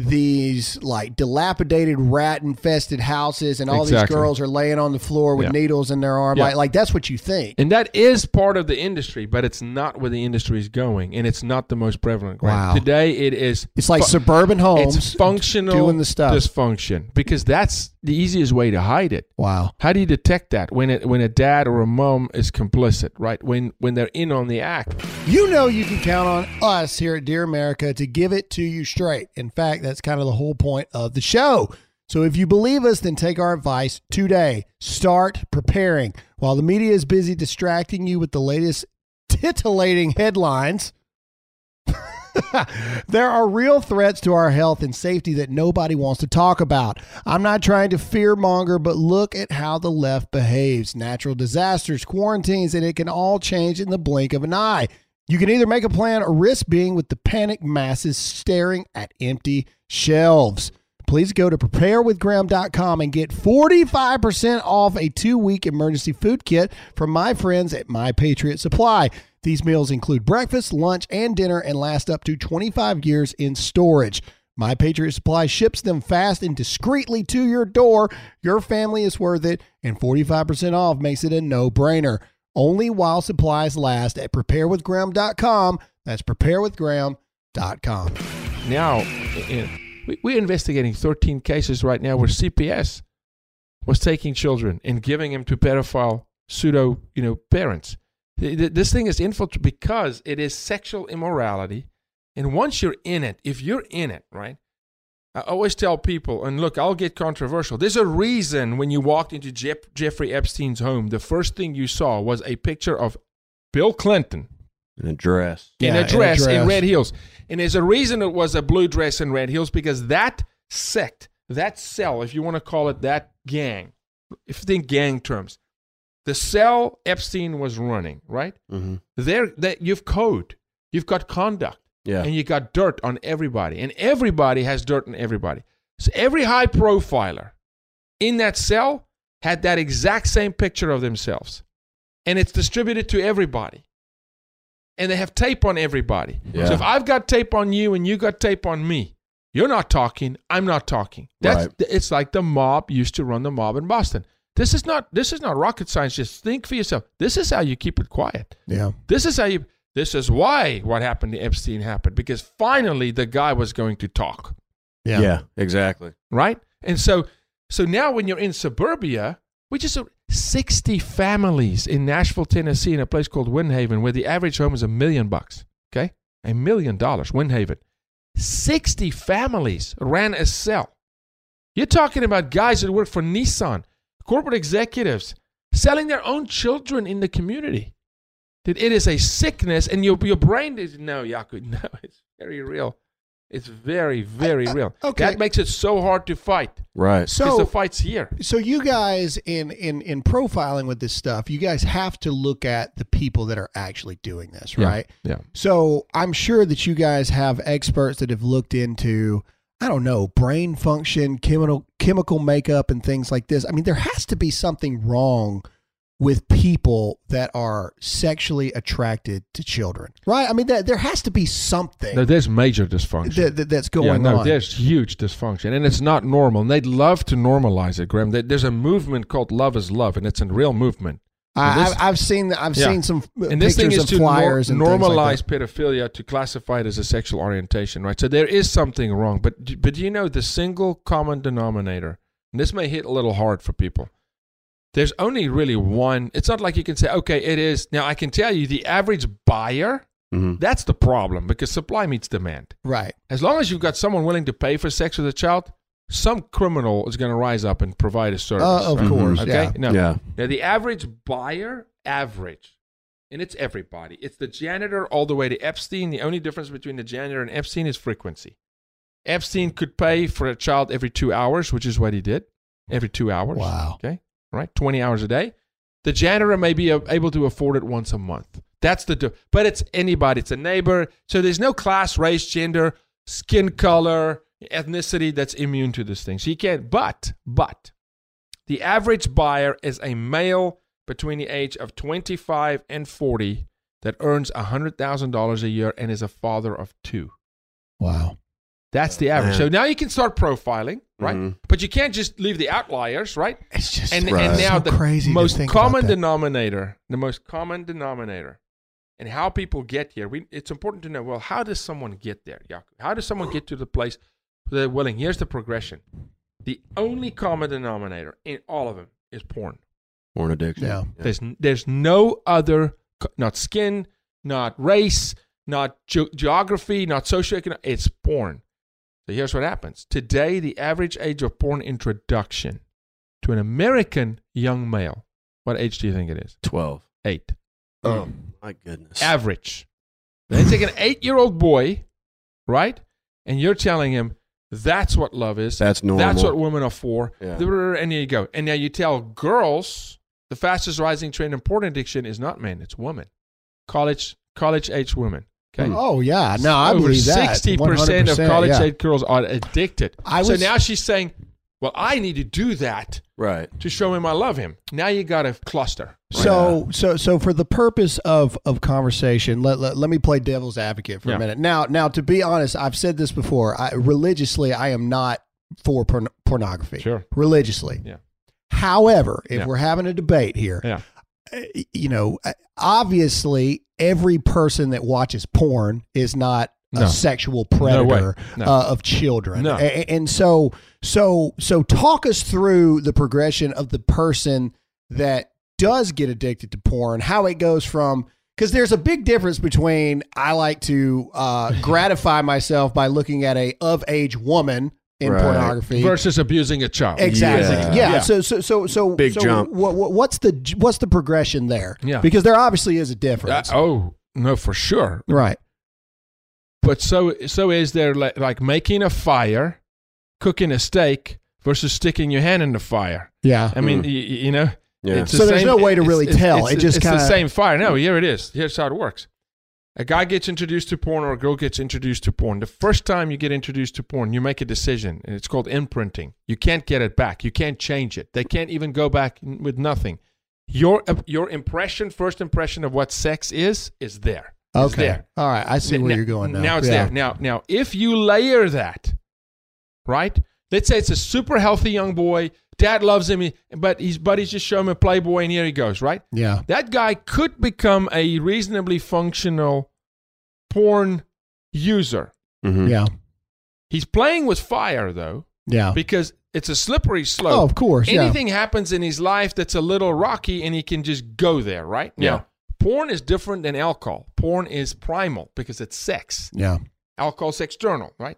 these like dilapidated rat infested houses, and all Exactly. these girls are laying on the floor with Yeah. needles in their arm. Yeah. Like, like that's what you think. and that is part of the industry, but it's not where the industry is going, and it's not the most prevalent. Right? Wow. Today, it is. It's like fu- suburban homes. It's functional doing the stuff. dysfunction because that's the easiest way to hide it. wow. How do you detect that when it, when a dad or a mom is complicit, right? When when they're in on the act. You know you can count on us here at Dear America to give it to you straight. In fact, that's kind of the whole point of the show. So if you believe us, then take our advice today. Start preparing. While the media is busy distracting you with the latest titillating headlines, there are real threats to our health and safety that nobody wants to talk about. I'm not trying to fear monger, but look at how the left behaves. Natural disasters, quarantines, and it can all change in the blink of an eye. You can either make a plan or risk being with the panic masses staring at empty shelves. Please go to preparewithgraham.com and get 45% off a two week emergency food kit from my friends at My Patriot Supply. These meals include breakfast, lunch, and dinner and last up to 25 years in storage. My Patriot Supply ships them fast and discreetly to your door. Your family is worth it, and 45% off makes it a no brainer. Only while supplies last at preparewithgraham.com. That's preparewithgraham.com. Now, we're investigating 13 cases right now where CPS was taking children and giving them to pedophile pseudo, you know, parents. th- th- this thing is infiltrated because it is sexual immorality. And once you're in it, if you're in it, right? I always tell people, and look, I'll get controversial. There's a reason when you walked into Jeff- Jeffrey Epstein's home, the first thing you saw was a picture of Bill Clinton In a dress. in, Yeah, a dress, in dress. red heels. And there's a reason it was a blue dress and red heels because that sect, that cell, if you want to call it that gang, if you think gang terms, the cell Epstein was running, right? Mm-hmm. There, that you've code, you've got conduct, Yeah. and you got dirt on everybody, and everybody has dirt on everybody. So every high profiler in that cell had that exact same picture of themselves, and it's distributed to everybody. And they have tape on everybody. Yeah. So if I've got tape on you and you got tape on me, you're not talking. I'm not talking. That's Right. it's like the mob used to run the mob in Boston. This is not this is not rocket science. Just think for yourself. This is how you keep it quiet. Yeah. This is how you. This is why what happened to Epstein happened because finally the guy was going to talk, Yeah. yeah. Exactly. right? And so, so now when you're in suburbia, which is 60 families in Nashville, Tennessee, in a place called Windhaven, where the average home is a million bucks. Okay, a million dollars, Windhaven. 60 families ran a cell. You're talking about guys that work for Nissan, corporate executives, selling their own children in the community. That it is a sickness, and your, your brain is no, Jaco, no, it's very real. It's very, very real. okay. That makes it so hard to fight Right. So the fight's here. so you guys in in in profiling with this stuff, you guys have to look at the people that are actually doing this, right? Yeah. right? Yeah. So I'm sure that you guys have experts that have looked into, I don't know, brain function, chemical chemical makeup, and things like this. I mean, there has to be something wrong with people that are sexually attracted to children, right? I mean, that there has to be something No, there's major dysfunction. that, that- that's going yeah, no, on. there's huge dysfunction, and it's not normal. And they'd love to normalize it, Graham. There's a movement called Love is Love, and it's a real movement. I, this- I've, seen I've Yeah. seen some uh, And this thing is to nor- flyers things like normalize pedophilia to classify it as a sexual orientation, right? So there is something wrong. But but you know the single common denominator, and this may hit a little hard for people. There's only really one. It's not like you can say, okay, it is. Now I can tell you the average buyer. Mm-hmm. That's the problem because supply meets demand. right. As long as you've got someone willing to pay for sex with a child, some criminal is going to rise up and provide a service. Uh, of right? course, Okay. yeah. Now, Yeah. now, the average buyer, average, and it's everybody. It's the janitor all the way to Epstein. The only difference between the janitor and Epstein is frequency. Epstein could pay for a child every two hours, which is what he did. Every two hours. Wow. Okay. Right. 20 hours a day. The janitor may be able to afford it once a month. That's the, but it's anybody. It's a neighbor. So there's no class, race, gender, skin color, ethnicity that's immune to this thing. So you can't, but, but the average buyer is a male between the age of 25 and 40 that earns $100,000 a year and is a father of two. Wow. That's the average. Man. So now you can start profiling, right? Mhm. But you can't just leave the outliers, right? It's just And, Right. and now so the crazy most common denominator, the most common denominator, and how people get here. We, it's important to know. Well, how does someone get there? Jaco? How does someone get to the place where they're willing? Here's the progression. The only common denominator in all of them is porn. Porn addiction. Yeah. There's there's no other, not skin, not race, not ge- geography, not socioeconomic. It's porn. So here's what happens. Today, the average age of porn introduction to an American young male, what age do you think it is? 12. Eight. Oh, mm. my goodness. Average. They take an eight year old boy, right? And you're telling him that's what love is. That's normal. That's what women are for. Yeah. And there you go. And now you tell girls the fastest rising trend in porn addiction is not men, it's women. College college age women. Okay. Mm. Oh yeah, no, I Over believe that. sixty percent of 100%, college yeah. age girls are addicted. I so was- now she's saying, Well, I need to do that Right. to show him I love him. Now you got a cluster. So, so, so for the purpose of of conversation, let, let, let me play devil's advocate for Yeah. a minute. Now, now, to be honest, I've said this before. I, religiously, I am not for porn- pornography. Sure. Religiously. Yeah. However, if Yeah. we're having a debate here, Yeah. You know, uh, obviously, every person that watches porn is not No. a sexual predator No. uh, of children. No. And so, so, so, talk us through the progression of the person that does get addicted to porn, how it goes from because there's a big difference between I like to uh, gratify myself by looking at a of age woman in Right. pornography versus abusing a child. Exactly. Yeah. Yeah. So so so so Big so jump. What, what, what's the what's the progression there? Yeah. Because there obviously is a Uh, difference. oh no, for sure. right. But so so is there like, like making a fire, cooking a steak versus sticking your hand in the fire. Yeah. I mean, Mm. y- y- you know. Yeah. it's the So there's no way to really it's- tell. It's, It just it's kinda- the same fire. No, here it is. Here's how it works. A guy gets introduced to porn or a girl gets introduced to porn. The first time you get introduced to porn, you make a decision, and it's called imprinting. You can't get it back. You can't change it. They can't even go back with nothing. Your uh, your impression, first impression of what sex is, is there. It's Okay. there. All right. I see where Now- you're going now. Now it's Yeah. there. Now, now, if you layer that, right? Let's say it's a super healthy young boy. Dad loves him, but his buddies just show him a Playboy, and here he goes, right? Yeah. That guy could become a reasonably functional porn user. Mhm. Yeah. He's playing with fire, though, Yeah. because it's a slippery slope. Oh, of course. Yeah. Anything happens in his life that's a little rocky, and he can just go there, right? Yeah. Now, porn is different than alcohol. Porn is primal because it's sex. Yeah. alcohol's external, right?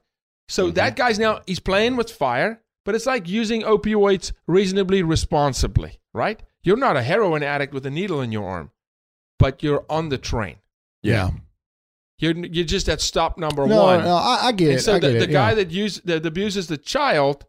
So that guy's now he's playing with fire, but it's like using opioids reasonably responsibly, right? You're not a heroin addict with a needle in your arm, but you're on the train. Yeah. You're you're just at stop number No, one. no, I, I get and it. so I the, get the it. guy yeah. that use that abuses the child,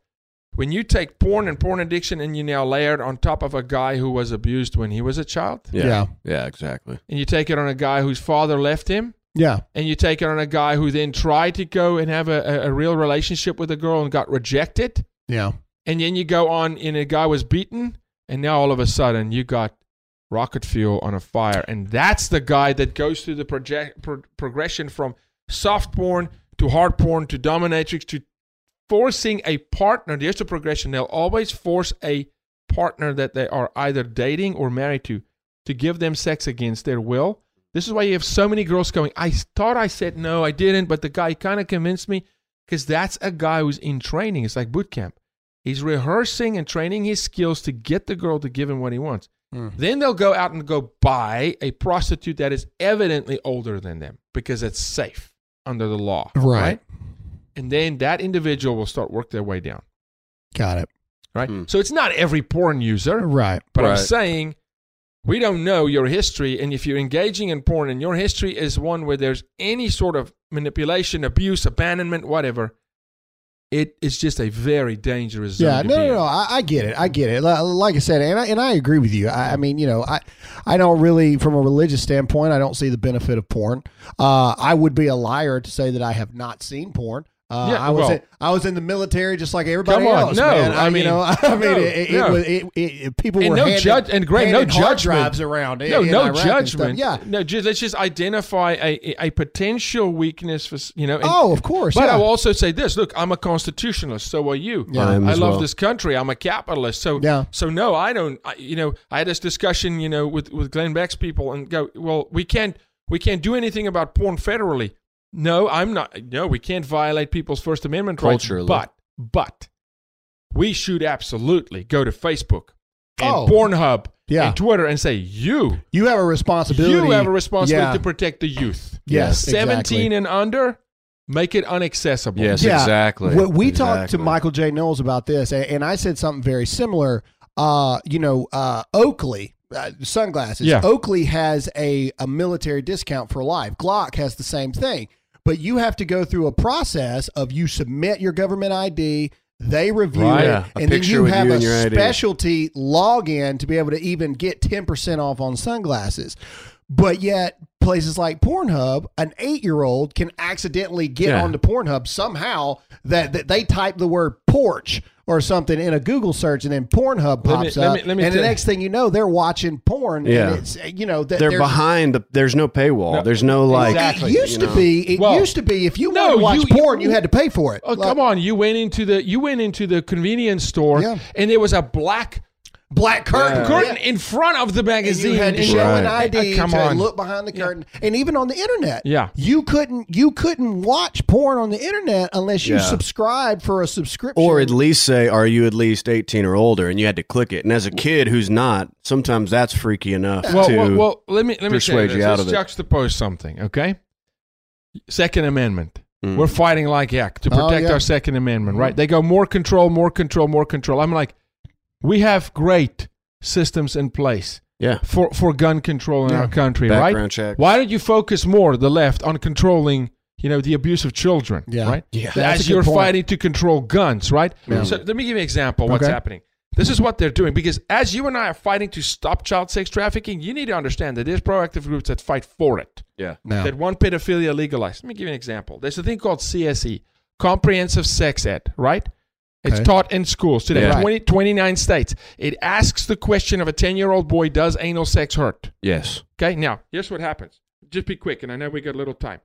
when you take porn and porn addiction and you now layer it on top of a guy who was abused when he was a child, Yeah. Yeah. Yeah, exactly. and you take it on a guy whose father left him, Yeah. and you take it on a guy who then tried to go and have a, a, a real relationship with a girl and got rejected, Yeah. and then you go on and a guy was beaten, and now all of a sudden you got rocket fuel on a fire, and that's the guy that goes through the project, pro- progression from soft porn to hard porn to dominatrix to forcing a partner. There's the progression. They'll always force a partner that they are either dating or married to to give them sex against their will. This is why you have so many girls going, I thought I said no, I didn't, but the guy kind of convinced me because that's a guy who's in training. It's like boot camp. He's rehearsing and training his skills to get the girl to give him what he wants. Mm. Then they'll go out and go buy a prostitute that is evidently older than them because it's safe under the law. Right. And then that individual will start work their way down. Got it. Right. Hmm. So it's not every porn user, Right. but I'm saying we don't know your history. And if you're engaging in porn and your history is one where there's any sort of manipulation, abuse, abandonment, whatever, it is just a very dangerous zone. Yeah, to no, no, no. I, I get it. I get it. Like I said, and I, and I agree with you. I, I mean, you know, I, I don't really, from a religious standpoint, I don't see the benefit of porn. Uh, I would be a liar to say that I have not seen porn. Uh, Yeah, I was well- in, I was in the military just like everybody Come on, else. no, man. I you mean, know, I mean, no, it, it, no. it was it, it, people And were no handing, judge- and Greg, no judgment. drives around. No, in no Iraq judgment. Yeah. No, just, let's just identify a, a potential weakness for, you know. and- Oh, of course. But yeah. I will also say this: Look, I'm a constitutionalist. So are you. Yeah. I am I as love well. this country. I'm a capitalist. So Yeah. So no, I don't. I, you know, I had this discussion, you know, with with Glenn Beck's people, and go, well, we can't we can't do anything about porn federally. No, I'm not. No, we can't violate people's First Amendment Culturally. rights. But but we should absolutely go to Facebook and Oh. Pornhub Yeah. and Twitter and say you you have a responsibility. you have a responsibility Yeah. to protect the youth. Yes, 17 exactly. and under, make it unaccessible. Yes, Yeah. exactly. We, we talked to Michael J. Knowles about this, and, and I said something very similar. Uh, you know, uh, Oakley uh, sunglasses. Yeah. Oakley has a, a military discount for life. Glock has the same thing, but you have to go through a process of you submit your government ID. They review Right. it, Yeah, and then you have you a your ID. specialty login to be able to even get ten percent off on sunglasses. But yet, places like Pornhub, an eight-year-old can accidentally get Yeah. onto Pornhub somehow that, that they type the word porch or something in a Google search, and then Pornhub Let me- pops let up, me- let me and the tell- next thing you know, they're watching porn. Yeah. and it's you know that They're there's- behind. The, there's no paywall. No, there's no like. exactly. It used you to know. be. It Well, used to be if you no, wanted to watch you- you- porn, you, had to pay for it. Oh, come on! You went into the you went into the convenience store, Yeah. and there was a black black curtain. Yeah. curtain in front of the And magazine. you had to and- show an ID Uh, come to on. look behind the curtain, and even on the internet, Yeah. you couldn't you couldn't watch porn on the internet unless you Yeah. subscribed for a subscription. Or at least say, "Are you at least 18 or older?" And you had to click it. And as a kid who's not, sometimes that's freaky enough well, to. well, well, let me let me persuade say you this. out Let's of it. juxtapose something, okay? Second Amendment. Mm. We're fighting like heck to Oh, protect yeah. our Second Amendment, right? They go more control, more control, more control. I'm like, we have great systems in place yeah, for, for gun control in Yeah. our country, right? background check. Why don't you focus more, the left, on controlling, you know, the abuse of children, Yeah. right? Yeah. That's a As good you're point. fighting to control guns, right? Yeah. So let me give you an example of what's Okay. happening. This is what they're doing because as you and I are fighting to stop child sex trafficking, you need to understand that there's proactive groups that fight for it, Yeah, Now, that want pedophilia legalized. Let me give you an example. There's a thing called CSE, Comprehensive Sex Ed, right? It's Okay. taught in schools today, Yeah. 20, 29 states. It asks the question of a 10 year old boy Does anal sex hurt? yes, Okay, now here's what happens. Just be quick, and I know we got a little time.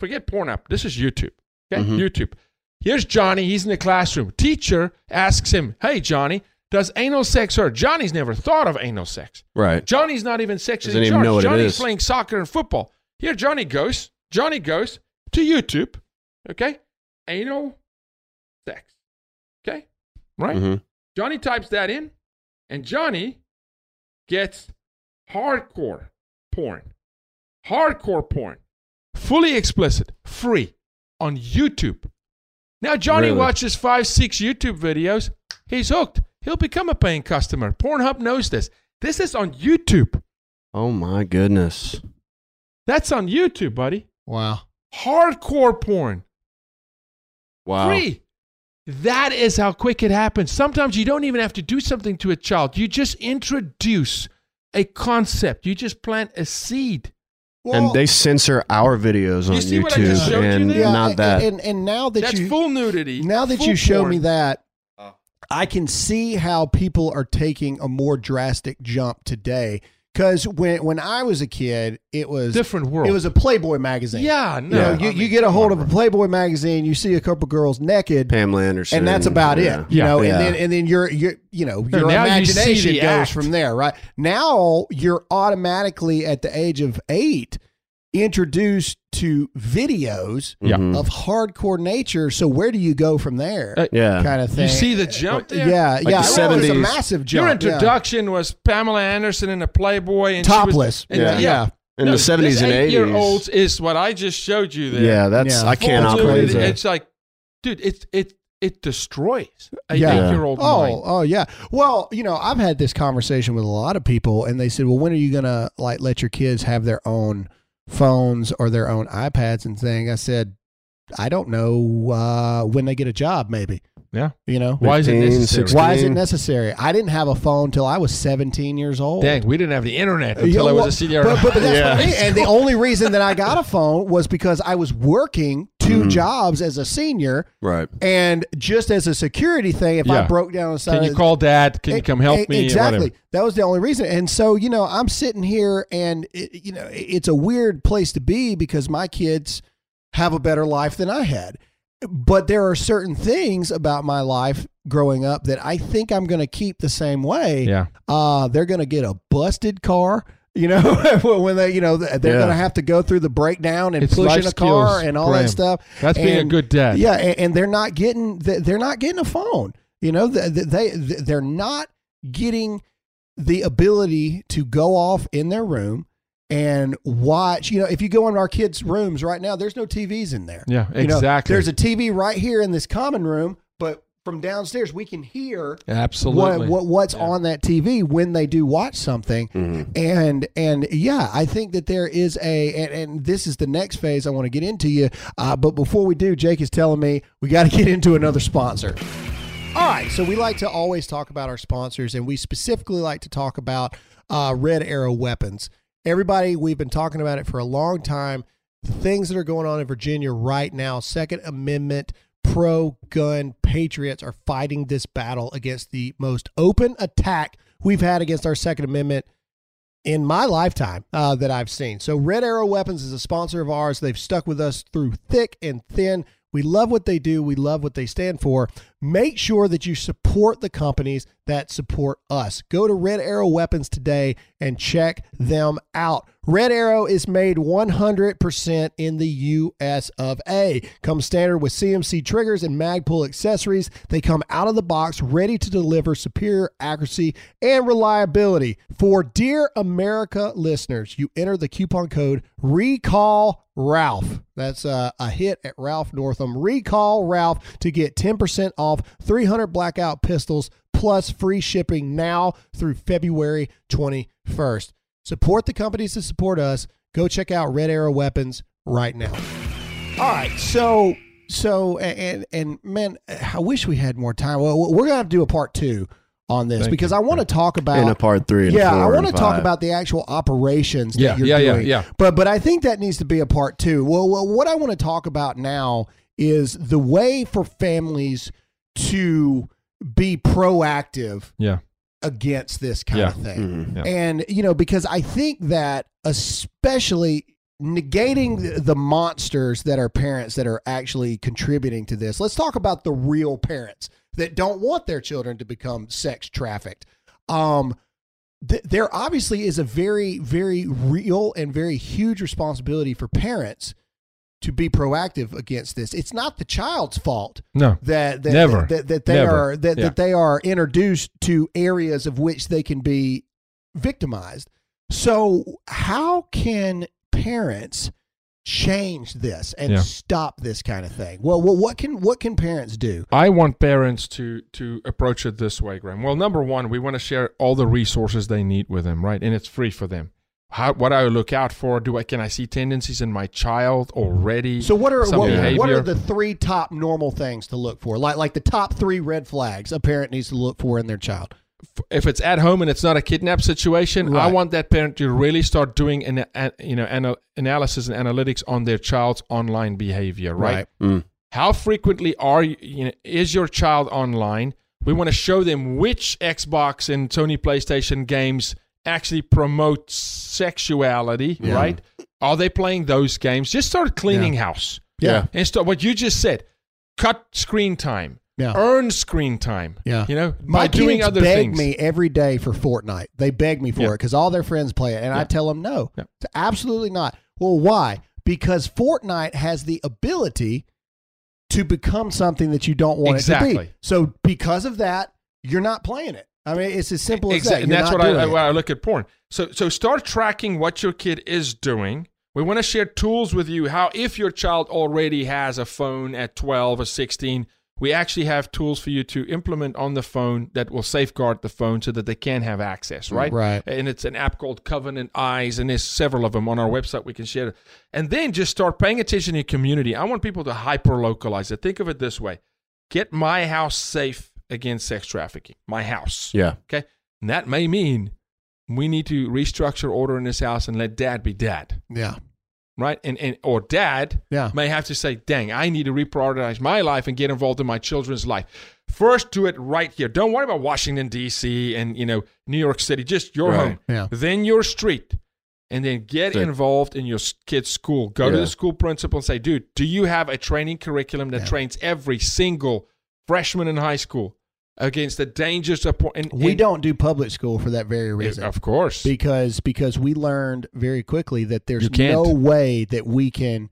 Forget porn up. This is YouTube. Okay, Mhm. YouTube. Here's Johnny. He's in the classroom. Teacher asks him, "Hey, Johnny, does anal sex hurt?" Johnny's never thought of anal sex. right. Johnny's not even sexually Doesn't even know what Johnny's is. playing soccer and football. Here, Johnny goes. Johnny goes to YouTube. Okay, anal right. hmm Johnny types that in, and Johnny gets hardcore porn. Hardcore porn. Fully explicit, free on YouTube. Now, Johnny Really? watches five, six YouTube videos. He's hooked. He'll become a paying customer. Pornhub knows this. This is on YouTube. Oh my goodness. That's on YouTube, buddy. wow. Hardcore porn. Wow. Free. That is how quick it happens. Sometimes you don't even have to do something to a child. You just introduce a concept. You just plant a seed. and they censor our videos You on see what I just YouTube you and yeah, not that. And, and now that That's you full nudity. now that you show porn. me that, Oh. I can see how people are taking a more drastic jump today. Because when when I was a kid, it was different world. it was a Playboy magazine. yeah, You no. know, I you, mean, you get a hold of a. Playboy magazine, you see a couple girls naked, Pamela Anderson. and that's about yeah. it. You Yeah. know, Yeah. and then and then your your you know your now imagination the goes act. from there, right? Now you're automatically at the age of eight introduced to videos Yeah. Mhm. of hardcore nature. So where do you go from there? Uh, Yeah. kind of thing. You see the jump there? Yeah, Like yeah. the Well, it's a 70s. massive jump. Your yeah. introduction was Pamela Anderson in a Playboy and she was- topless. and- Yeah. yeah. In No, the 70s and 80s. eight-year-olds is what I just showed you there. Yeah, that's Yeah. I can't Full operate nudity. that. It's like, dude, it it it destroys a Yeah. eight-year-old Oh, mind. oh yeah. Well, you know, I've had this conversation with a lot of people, and they said, "Well, when are you gonna like let your kids have their own phones or their own iPads and thing?" I said, "I don't know uh, when they get a job, maybe." Yeah. You know, Why is it necessary? 16. why is it necessary? I didn't have a phone till I was 17 years old. Dang, we didn't have the internet Yeah, until I was well, a senior. But, but, but that's Yeah. what I mean. And the only reason that I got a phone was because I was working 2 Mhm. jobs as a senior. Right. And just as a security thing, if I broke down Can you call dad? Can you E- come help e- me? Exactly. That was the only reason. And so, you know, I'm sitting here and, it, you know, it's a weird place to be because my kids have a better life than I had. But there are certain things about my life growing up that I think I'm going to keep the same way. Yeah. Uh, they're going to get a busted car. You know, when they, you know, they're Yeah. going to have to go through the breakdown and It's pushing life a car skills, and all Graham. that stuff. That's being a good dad. Yeah, and, and they're not getting they're not getting a phone. You know, they they they're not getting the ability to go off in their room and watch. You know, if you go in our kids' rooms right now, there's no TVs in there. Yeah, You know, exactly. there's a TV right here in this common room, but from downstairs we can hear Absolutely. what, what what's Yeah. on that TV when they do watch something. Mhm. And and yeah, I think that there is a and, and this is the next phase I want to get into you. Uh, but before we do, Jake is telling me we got to get into another sponsor. All right, so we like to always talk about our sponsors, and we specifically like to talk about uh, Red Arrow Weapons. Everybody, we've been talking about it for a long time. The things that are going on in Virginia right now, Second Amendment pro gun patriots are fighting this battle against the most open attack we've had against our Second Amendment in my lifetime uh, that I've seen. So, Red Arrow Weapons is a sponsor of ours. They've stuck with us through thick and thin. We love what they do, we love what they stand for. Make sure that you support the companies that support us. Go to Red Arrow Weapons today and check them out. Red Arrow is made 100% in the US of A. Comes standard with CMC triggers and Magpul accessories. They come out of the box ready to deliver superior accuracy and reliability. For Dear America listeners, you enter the coupon code RECALL Ralph. That's a, a hit at Ralph Northam. Recall Ralph to get 10% off 300 blackout pistols plus free shipping now through February 21st. Support the companies that support us. Go check out Red Arrow Weapons right now. All right, so so and and man, I wish we had more time. Well, we're gonna have to do a part two on this Thank because you. I want to talk about in a part three. And yeah, four I want to talk about the actual operations that Yeah, you're yeah, yeah, doing. yeah. But but I think that needs to be a part two. Well, well, what I want to talk about now is the way for families to be proactive Yeah. against this kind Yeah. of thing. Mhm. Yeah. And you know, because I think that especially negating the- the monsters that are parents that are actually contributing to this. Let's talk about the real parents that don't want their children to become sex trafficked. Um th- there obviously is a very very real and very huge responsibility for parents to be proactive against this. It's not the child's fault No. that that Never. that, that they Never. are that, Yeah. that they are introduced to areas of which they can be victimized. So how can parents change this and Yeah. stop this kind of thing? Well, well, what can what can parents do? I want parents to to approach it this way, Graham. Well, number one, we want to share all the resources they need with them, right? And it's free for them. How, what I look out for? Do I can I see tendencies in my child already? So what are what, what are the three top normal things to look for? Like like the top three red flags a parent needs to look for in their child. if it's at home and it's not a kidnap situation, I want that parent to really start doing an, an you know ana- analysis and analytics on their child's online behavior, right? Mm. How frequently are you, you know, is your child online? We want to show them which Xbox and Sony PlayStation games actually promote sexuality, Yeah. right? Are they playing those games? Just start cleaning house. Yeah. And start what you just said. Cut screen time. Yeah. Earn screen time. Yeah. You know, My by doing kids other beg things. me every day for Fortnite. They beg me for Yeah. it because all their friends play it, and I tell them no, Yeah. absolutely not. Well, why? Because Fortnite has the ability to become something that you don't want it to be. So because of that, you're not playing it. I mean, it's as simple as that. Exactly. And You're that's what I, it. when I look at porn. So so start tracking what your kid is doing. We want to share tools with you how if your child already has a phone at 12 or 16, we actually have tools for you to implement on the phone that will safeguard the phone so that they can have access, mm, right? Right. And it's an app called Covenant Eyes, and there's several of them on our website we can share. And then just start paying attention to your community. I want people to hyper localize it. Think of it this way get my house safe against sex trafficking. My house. Yeah. Okay. And that may mean we need to restructure order in this house and let dad be dad. Yeah. Right? And, and or dad Yeah. may have to say, dang, I need to reprioritize my life and get involved in my children's life. First do it right here. Don't worry about Washington, DC and you know, New York City, just your Right. home. Yeah. Then your street. And then get it. involved in your kid's school. Go to the school principal and say, dude, do you have a training curriculum that Yeah. trains every single freshman in high school against the dangers of porn? And, We and- don't do public school for that very reason. Of course. because because we learned very quickly that there's no way that we can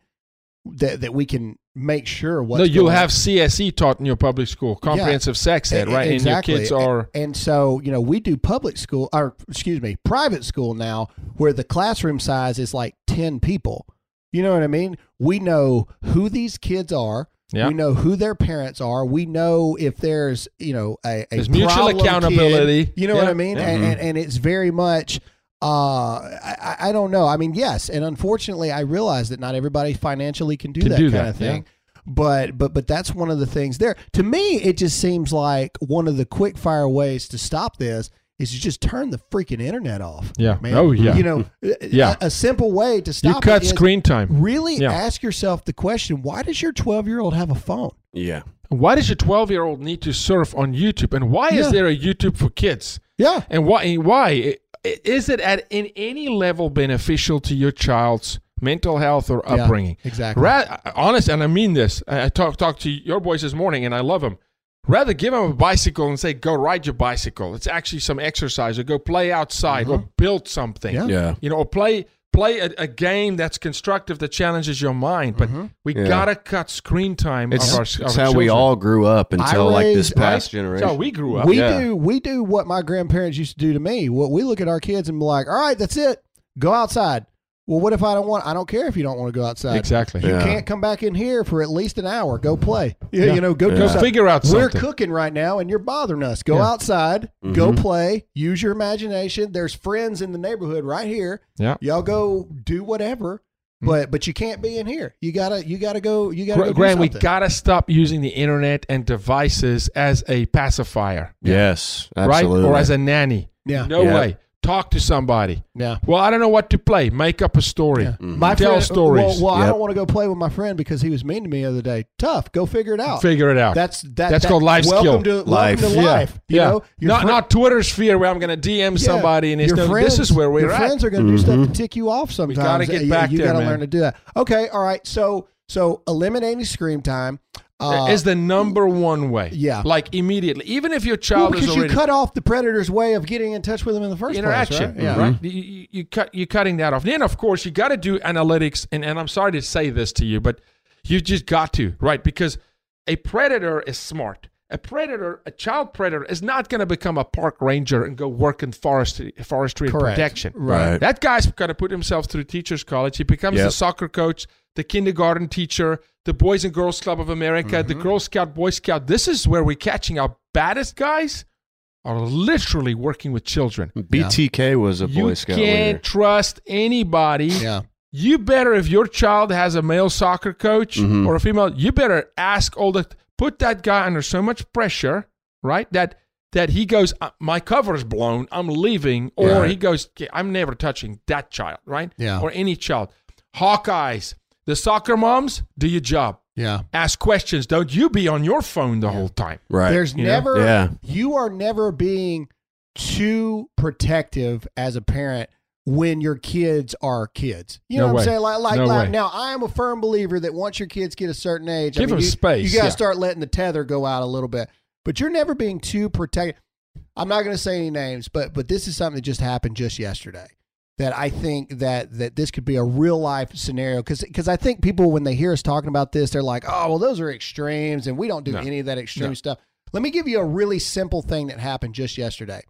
that that we can make sure what no, you'll have CSE taught in your public school, comprehensive sex ed, right? exactly. And your kids are and so you know we do public school or excuse me private school now where the classroom size is like 10 people you know what i mean we know who these kids are Yeah. we know who their parents are we know if there's you know a, a There's mutual problem kid. accountability. you know what i mean yeah. and, Mhm. and, and it's very much uh I, I- don't know i mean yes and unfortunately i realize that not everybody financially can do Can that do kind that, of thing but but but that's one of the things there to me it just seems like one of the quick fire ways to stop this is to just turn the freaking internet off Yeah. man Oh, yeah. you know Yeah. a, a simple way to stop you cut it is screen time. really Yeah. ask yourself the question why does your 12 year old have a phone Yeah. Why does your 12 year old need to surf on YouTube? And why Yeah. is there a YouTube for kids? yeah And why? Why is it at in any level beneficial to your child's mental health or upbringing. Yeah, upbringing? exactly Ra- honest, and I mean this. I I talked talked to your boys this morning, and I love them. Rather give them a bicycle and say, "Go ride your bicycle." It's actually some exercise, or go play outside, or build something. Mm-hmm. Yeah. Yeah. You know, or play play a, a game that's constructive that challenges your mind. But we Yeah. gotta cut screen time It's, of our, it's of how our we all grew up until like this past I- That's generation. how we grew up. we Yeah. do we do what my grandparents used to do to me. What we look at our kids and be like, all right, that's it. Go outside. Well, what if I don't want? I don't care if you don't want to go outside. exactly. You Yeah. can't come back in here for at least an hour. Go play. Yeah, Yeah. You know, go do Go figure out Something. We're cooking right now, and you're bothering us. Go Yeah. outside. Go Mhm. play. Use your imagination. There's friends in the neighborhood right here. Yeah. Y'all go do whatever. But but you can't be in here. You gotta you gotta go. You gotta Gra- go do Graham, we gotta stop using the internet and devices as a pacifier, yes, right? absolutely. Or as a nanny. Yeah. No Yeah. way. Talk to somebody. yeah. Well, I don't know what to play. Make up a story. Yeah. Mhm. My Tell friend, stories. Well, well I don't want to go play with my friend because he was mean to me the other day. Tough. Go figure it out. Figure it out. That's that, That's that- called life welcome skill. To, Life. Welcome to yeah. life. You yeah. know, not fri- not Twitter sphere where I'm going to DM Yeah. somebody and it's no, friends, this is where we're your at. friends are going to do stuff Mhm. to tick you off sometimes. gotta get You- back you there, gotta learn to do that. Okay, all right. So so eliminating screen time uh, is the number one way. Yeah. Like immediately. Even if your well, child because is you cut off the predator's way of getting in touch with them in the first interaction, place. Right? Yeah. right? You, you, you cut you cutting that off. Then of course you got to do analytics, and, and I'm sorry to say this to you, but you just got to right because a predator is smart. A predator, a child predator, is not going to become a park ranger and go work in forestry, forestry and Correct. protection. Right. That guy's got to put himself through teachers college. He becomes the Yep. soccer coach, the kindergarten teacher, the Boys and Girls Club of America, the Girl Scout, Boy Scout. This is where we're catching our baddest guys are literally working with children. BTK was a Boy You Scout You can't leader. trust anybody. Yeah. You better, if your child has a male soccer coach Mhm. or a female, you better ask all the put that guy under so much pressure, right? That that he goes, "Uh, my cover's blown, I'm leaving, or Yeah. he goes, I'm never touching that child, right? Yeah. Or any child. Hawkeyes, the soccer moms, do your job. Yeah. Ask questions. Don't you be on your phone the whole time. Right. There's You know? never Yeah. you are never being too protective as a parent when your kids are kids. You know No what way. I'm saying? Like, like, No like way. now, I am a firm believer that once your kids get a certain age, I Give mean, them you, space, You got to yeah. start letting the tether go out a little bit. But you're never being too protective. I'm not going to say any names, but but this is something that just happened just yesterday. That I think that that this could be a real life scenario because because I think people when they hear us talking about this, they're like, oh well, those are extremes, and we don't do No. any of that extreme No. stuff. Let me give you a really simple thing that happened just yesterday.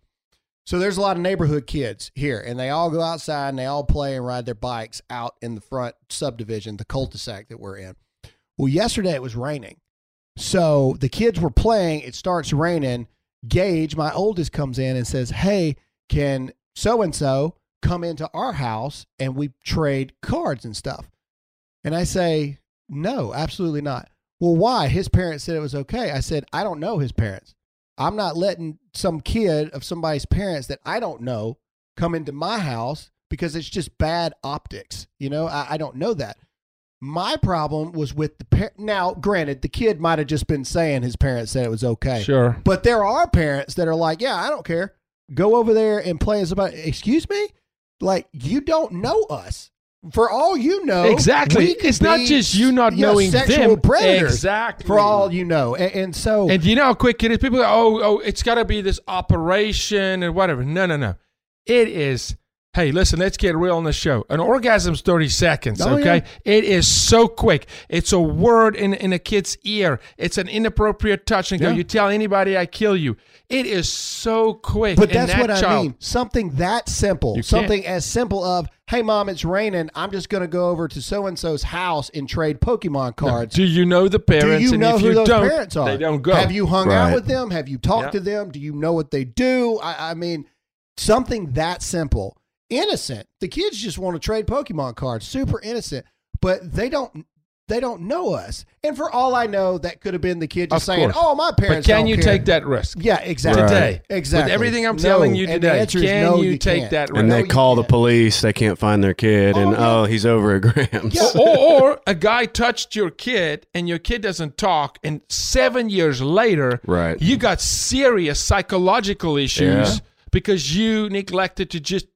So there's a lot of neighborhood kids here, and they all go outside and they all play and ride their bikes out in the front subdivision, the cul-de-sac that we're in. Well, yesterday it was raining. So the kids were playing, it starts raining. Gage, my oldest, comes in and says, Hey, can so and so come into our house and we trade cards and stuff? And I say, No, absolutely not. Well, why? His parents said it was okay. I said, I don't know his parents. I'm not letting some kid of somebody's parents that I don't know come into my house because it's just bad optics. You know, I, I don't know that. My problem was with the parent. Now, granted, the kid might have just been saying his parents said it was okay. Sure. But there are parents that are like, yeah, I don't care. Go over there and play as somebody. Excuse me? Like, you don't know us. For all you know, Exactly. It's not just you not yeah, knowing sexual them. predators. Exactly. For all you know, and, and so And you know how quick it is? People go, oh, oh, it's got to be this operation and whatever. No, no, no. It is. Hey, listen, let's get real on the show. An orgasm's 30 seconds, Oh, okay? yeah. It is so quick. It's a word in, in a kid's ear. It's an inappropriate touch and go, you tell anybody I kill you. It is so quick. But that's that what I mean. Something that simple. You can't- Something as simple of, hey mom, it's raining. I'm just gonna go over to so and so's house and trade Pokemon cards. Do you know the parents? Do parents? you and know if who you those don't, parents are? They don't go. Have you hung out with them? Have you talked Yeah. to them? Do you know what they do? I, I mean, something that simple, innocent. The kids just want to trade Pokemon cards, super innocent, but they don't. They don't know us, and for all I know, that could have been the kid just Of saying, course. "Oh, my parents." But parents." can don't you care." take that risk? Yeah, exactly. Right. Today. exactly. With everything I'm No, telling you and the today, is can no, you, you take can't. that risk? and they you call the can't. police. They can't find their kid, oh, and Oh, yeah. oh, he's over at Graham's. Yeah. or, or a guy touched your kid and your kid doesn't talk, and seven years later, Right. you got serious psychological issues Yeah. because you neglected to just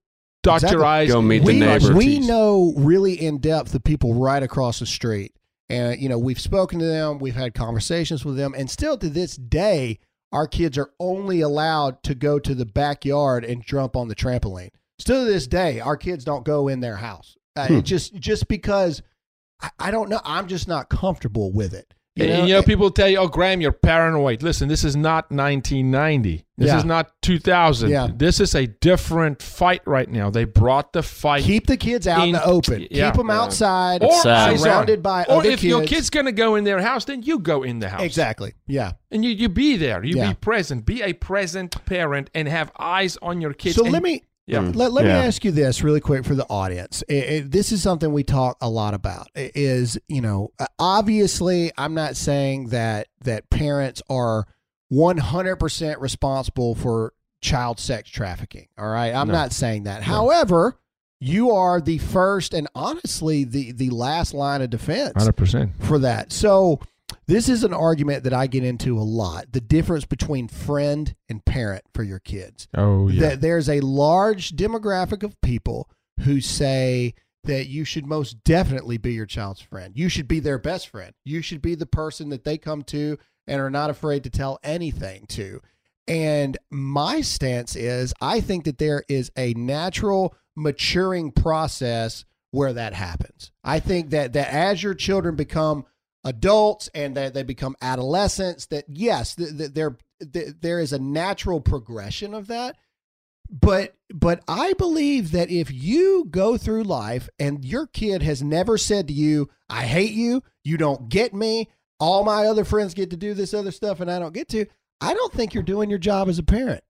dot Exactly. your eyes. Go meet and the we, brush neighbor. your we know really in depth the people right across the street. And you know, we've spoken to them, we've had conversations with them, and still to this day, our kids are only allowed to go to the backyard and jump on the trampoline. Still to this day, our kids don't go in their house. Uh, Hmm. it just just because I, I don't know, I'm just not comfortable with it. You and know, you know, people tell you, "Oh, Graham, you're paranoid." Listen, this is not 1990. This Yeah. is not 2000. Yeah. This is a different fight right now. They brought the fight. keep the kids out in, in- the open. yeah. Keep them outside, or sad. eyes on. surrounded by or other if your kids. going to go in their house, then you go in the house. Exactly. Yeah. And you, you be there. You be present. Be a present parent and have eyes on your kids. So let me Yeah. Mm. let, let Yeah. me ask you this really quick for the audience. I- I- this is something we talk a lot about. I- Is you know uh, obviously I'm not saying that that parents are 100 percent responsible for child sex trafficking. All right, I'm No. not saying that. However, you are the first and honestly the the last line of defense 100%. for that. So this is an argument that I get into a lot. The difference between friend and parent for your kids Oh, yeah. that there's a large demographic of people who say that you should most definitely be your child's friend. You should be their best friend. You should be the person that they come to and are not afraid to tell anything to. And my stance is I think that there is a natural maturing process where that happens. I think that that as your children become adults and that they become adolescents that yes, th- th- there th- there is a natural progression of that. But but I believe that if you go through life and your kid has never said to you, "I hate you, you don't get me, all my other friends get to do this other stuff and I don't get to," I don't think you're doing your job as a parent.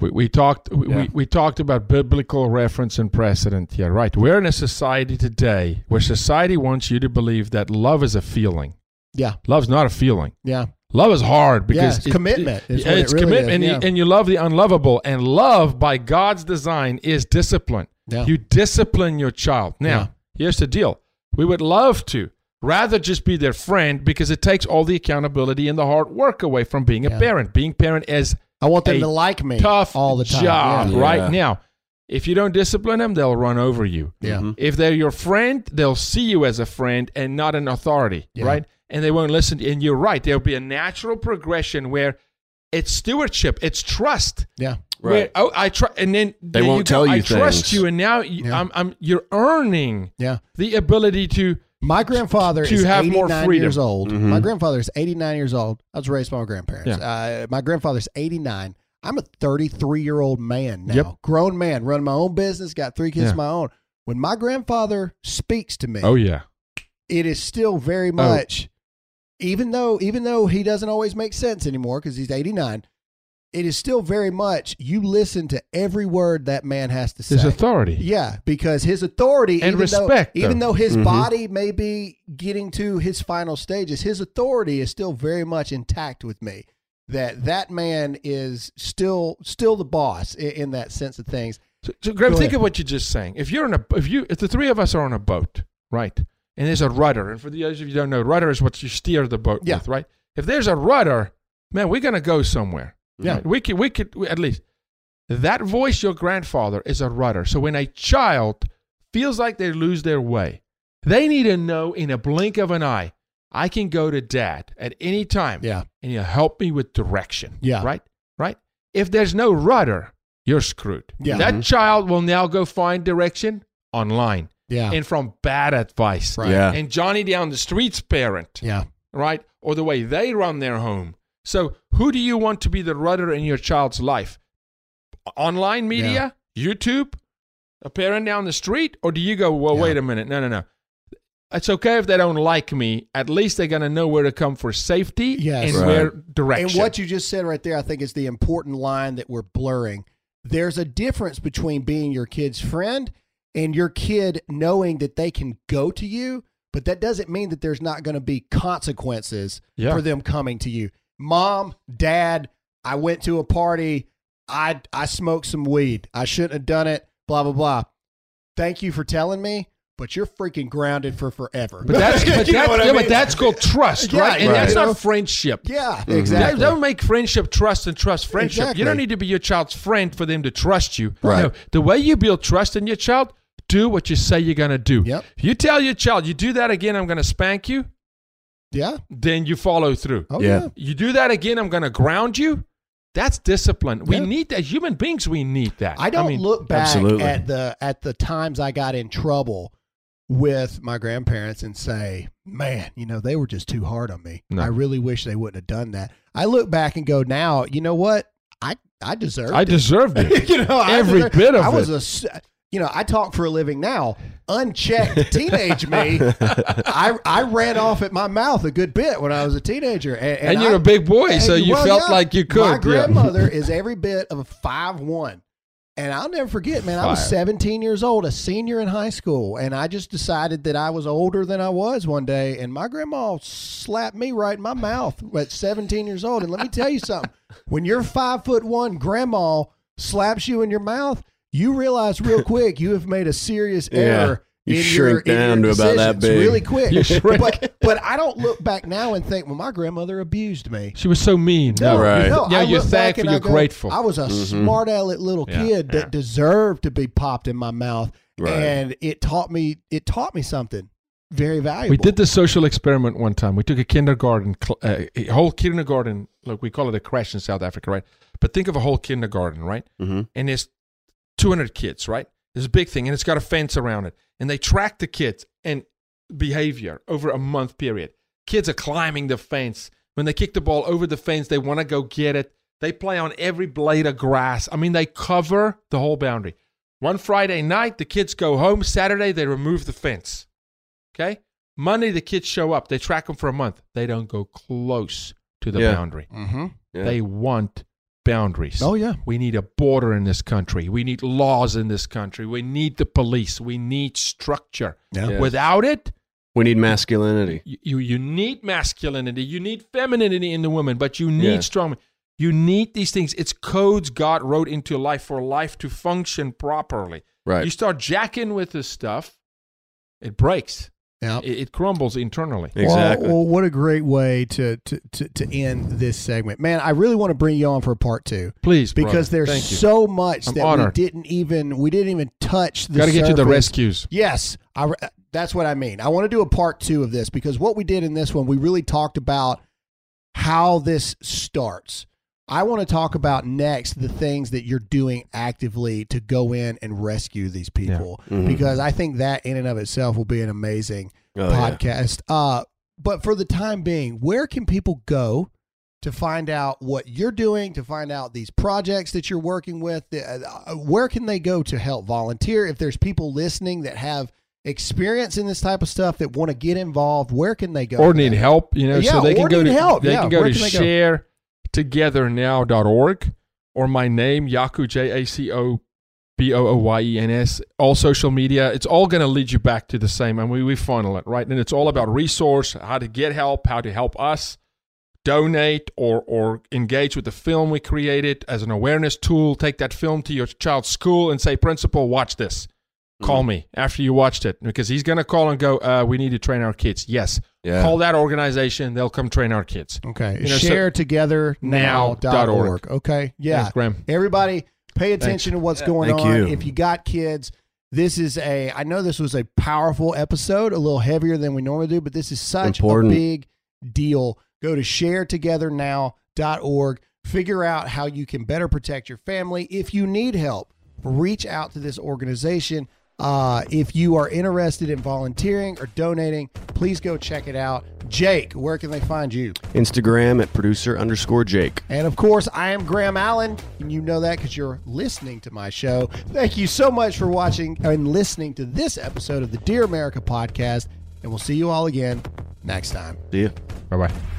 We, we talked we, Yeah. we, we talked about biblical reference and precedent here, right? We're in a society today where society wants you to believe that love is a feeling. Yeah. Love's not a feeling. Yeah. Love is hard because it's it- commitment yeah, it it's really commitment, and, you, and you love the unlovable. And love, by God's design, is discipline. Yeah. You discipline your child. Now, Yeah. here's the deal: we would love to rather just be their friend because it takes all the accountability and the hard work away from being a parent. Being parent is I want them to like me tough all the time. job Yeah. right Yeah. now. If you don't discipline them, they'll run over you. Yeah. Mhm. If they're your friend, they'll see you as a friend and not an authority, Yeah. right? And they won't listen. And you're right. There'll be a natural progression where it's stewardship, it's trust. Yeah. Where, Right. oh, I trust, and then They there won't you go, tell you I trust you, and now you, Yeah. I'm, I'm, you're earning Yeah. the ability to. My grandfather to is have 89 more freedom. years old. Mhm. My grandfather is 89 years old. I was raised by my grandparents. Uh, my grandfather's 89. I'm a 33 year old man now, Yep. grown man, running my own business, got three kids Yeah. of my own. When my grandfather speaks to me, Oh yeah, it is still very much, even though even though he doesn't always make sense anymore because he's 89. It is still very much you listen to every word that man has to say. His authority. Yeah, because his authority And even respect, though, even though. his Mhm. body may be getting to his final stages, his authority is still very much intact with me. That that man is still still the boss in, in that sense of things. So, so Graham, think of what you're just saying. If you're in a, if you, if the three of us are on a boat, right, and there's a rudder, and for the others of you who don't know, rudder is what you steer the boat Yeah. with, right? If there's a rudder, man, we're gonna go somewhere. Yeah. right? we could, we could we- at least that voice, your grandfather, is a rudder. So when a child feels like they lose their way, they need to know in a blink of an eye, I can go to dad at any time Yeah, and he'll help me with direction. Yeah. Right? Right? If there's no rudder, you're screwed. Yeah. That Mhm. child will now go find direction online yeah, and from bad advice. Right. Yeah. And Johnny down the street's parent, yeah, right? Or the way they run their home. So who do you want to be the rudder in your child's life? Online media? YouTube? A parent down the street? Or do you go, well, Yeah. wait a minute. No, no, no. It's okay if they don't like me. At least they're going to know where to come for safety Yes. and Right. where direction. And what you just said right there, I think is the important line that we're blurring. There's a difference between being your kid's friend and your kid knowing that they can go to you, but that doesn't mean that there's not going to be consequences Yeah. for them coming to you. Mom, dad, I went to a party. I I smoked some weed. I shouldn't have done it. Blah blah blah. Thank you for telling me, but you're freaking grounded for forever. But that's, but, You that's what I yeah, mean? but that's called trust, Yeah, right? And right. that's not friendship. yeah, Mhm. exactly. Don't make friendship trust and trust friendship. Exactly. You don't need to be your child's friend for them to trust you. Right. No, the way you build trust in your child, do what you say you're going to do. Yep. If you tell your child, you do that again, I'm going to spank you, Yeah. then you follow through. Oh Yeah. yeah. You do that again, I'm going to ground you. That's discipline. We Yeah. need that. Human beings, we need that. I don't mean, look back absolutely. at the at the times I got in trouble with my grandparents and say, "Man, you know, they were just too hard on me. No. I really wish they wouldn't have done that." I look back and go, "Now, you know what? I I deserved I it. deserved it. you know, I Every deserved- bit of it. I was it. a s- you know, I talk for a living now. Unchecked teenage me, I I ran off at my mouth a good bit when I was a teenager, and, And, you're a a big boy, so you felt like you could. My yeah. grandmother is every bit of a five one. And I'll never forget, man, I was 17 years old, a senior in high school, and I just decided that I was older than I was one day, and my grandma slapped me right in my mouth at 17 years old. And let me tell you something: when you're five foot one, grandma slaps you in your mouth, you realize real quick you have made a serious Yeah. error. You in shrink your, in down your to about that big. really quick. You. But but I don't look back now and think, well, my grandmother abused me. She was so mean. No, Right. no, Yeah, I you're thankful, and you're go, grateful. I was a smart aleck little Yeah, kid yeah. that deserved to be popped in my mouth, Right. and it taught me it taught me something very valuable. We did the social experiment one time. We took a kindergarten, uh, a whole kindergarten. Look, we call it a crèche in South Africa, right? But think of a whole kindergarten, right? Mhm. And there's 200 kids, right? There's a big thing, and it's got a fence around it. And they track the kids and behavior over a month period. Kids are climbing the fence. When they kick the ball over the fence, they want to go get it. They play on every blade of grass. I mean, they cover the whole boundary. One Friday night, the kids go home. Saturday, they remove the fence. Okay? Monday, the kids show up. They track them for a month. They don't go close to the Yeah. boundary. Mm-hmm. Yeah. They want boundaries. Oh yeah, We need a border in this country. We need laws in this country. We need the police. We need structure. yeah. Yeah. Without it, We need masculinity. you, you, you need masculinity. You need femininity in the woman, but you need Yeah. strong. You need these things. It's codes God wrote into life for life to function properly. Right. You start jacking with this stuff, it breaks. Yeah. It, it crumbles internally. exactly. Well, well, what a great way to, to to to end this segment, man! I really want to bring you on for part two Please, because brother. there's Thank you. so much I'm that we didn't even we didn't even touch. The Got to get you the surface. rescues. Yes, I, that's what I mean. I want to do a part two of this because what we did in this one, we really talked about how this starts. I want to talk about next the things that you're doing actively to go in and rescue these people Mhm. because I think that in and of itself will be an amazing Oh, yeah. podcast. Uh, but for the time being, where can people go to find out what you're doing, to find out these projects that you're working with? Uh, where can they go to help volunteer? If there's people listening that have experience in this type of stuff that want to get involved, where can they go? or need help, you know, Yeah, so they can or go need to help. they Yeah, can go where to can sharetogethernow.org or my name Jaco J A C O B O O Y E N S. All social media, it's all going to lead you back to the same, and we we funnel it right, and it's all about resource, how to get help, how to help us. Donate or or engage with the film we created as an awareness tool. Take that film to your child's school and say, "Principal, watch this." Call Mm-hmm. me after you watched it because he's going to call and go, uh, "We need to train our kids." Yes, Yeah. call that organization. They'll come train our kids. Okay. You know, so- Share together now.org. Okay. Yeah. Thanks, Graham. Everybody, pay attention to what's going Thank on. you. If you got kids, this is a. I know this was a powerful episode, a little heavier than we normally do, but this is such Important. a big deal. Go to sharetogethernow.org. Figure out how you can better protect your family. If you need help, reach out to this organization. Uh, if you are interested in volunteering or donating, please go check it out. Jake, where can they find you? Instagram at producer underscore Jake. And of course, I am Graham Allen, and you know that because you're listening to my show. Thank you so much for watching and listening to this episode of the Dear America podcast, and we'll see you all again next time. See you. Bye bye.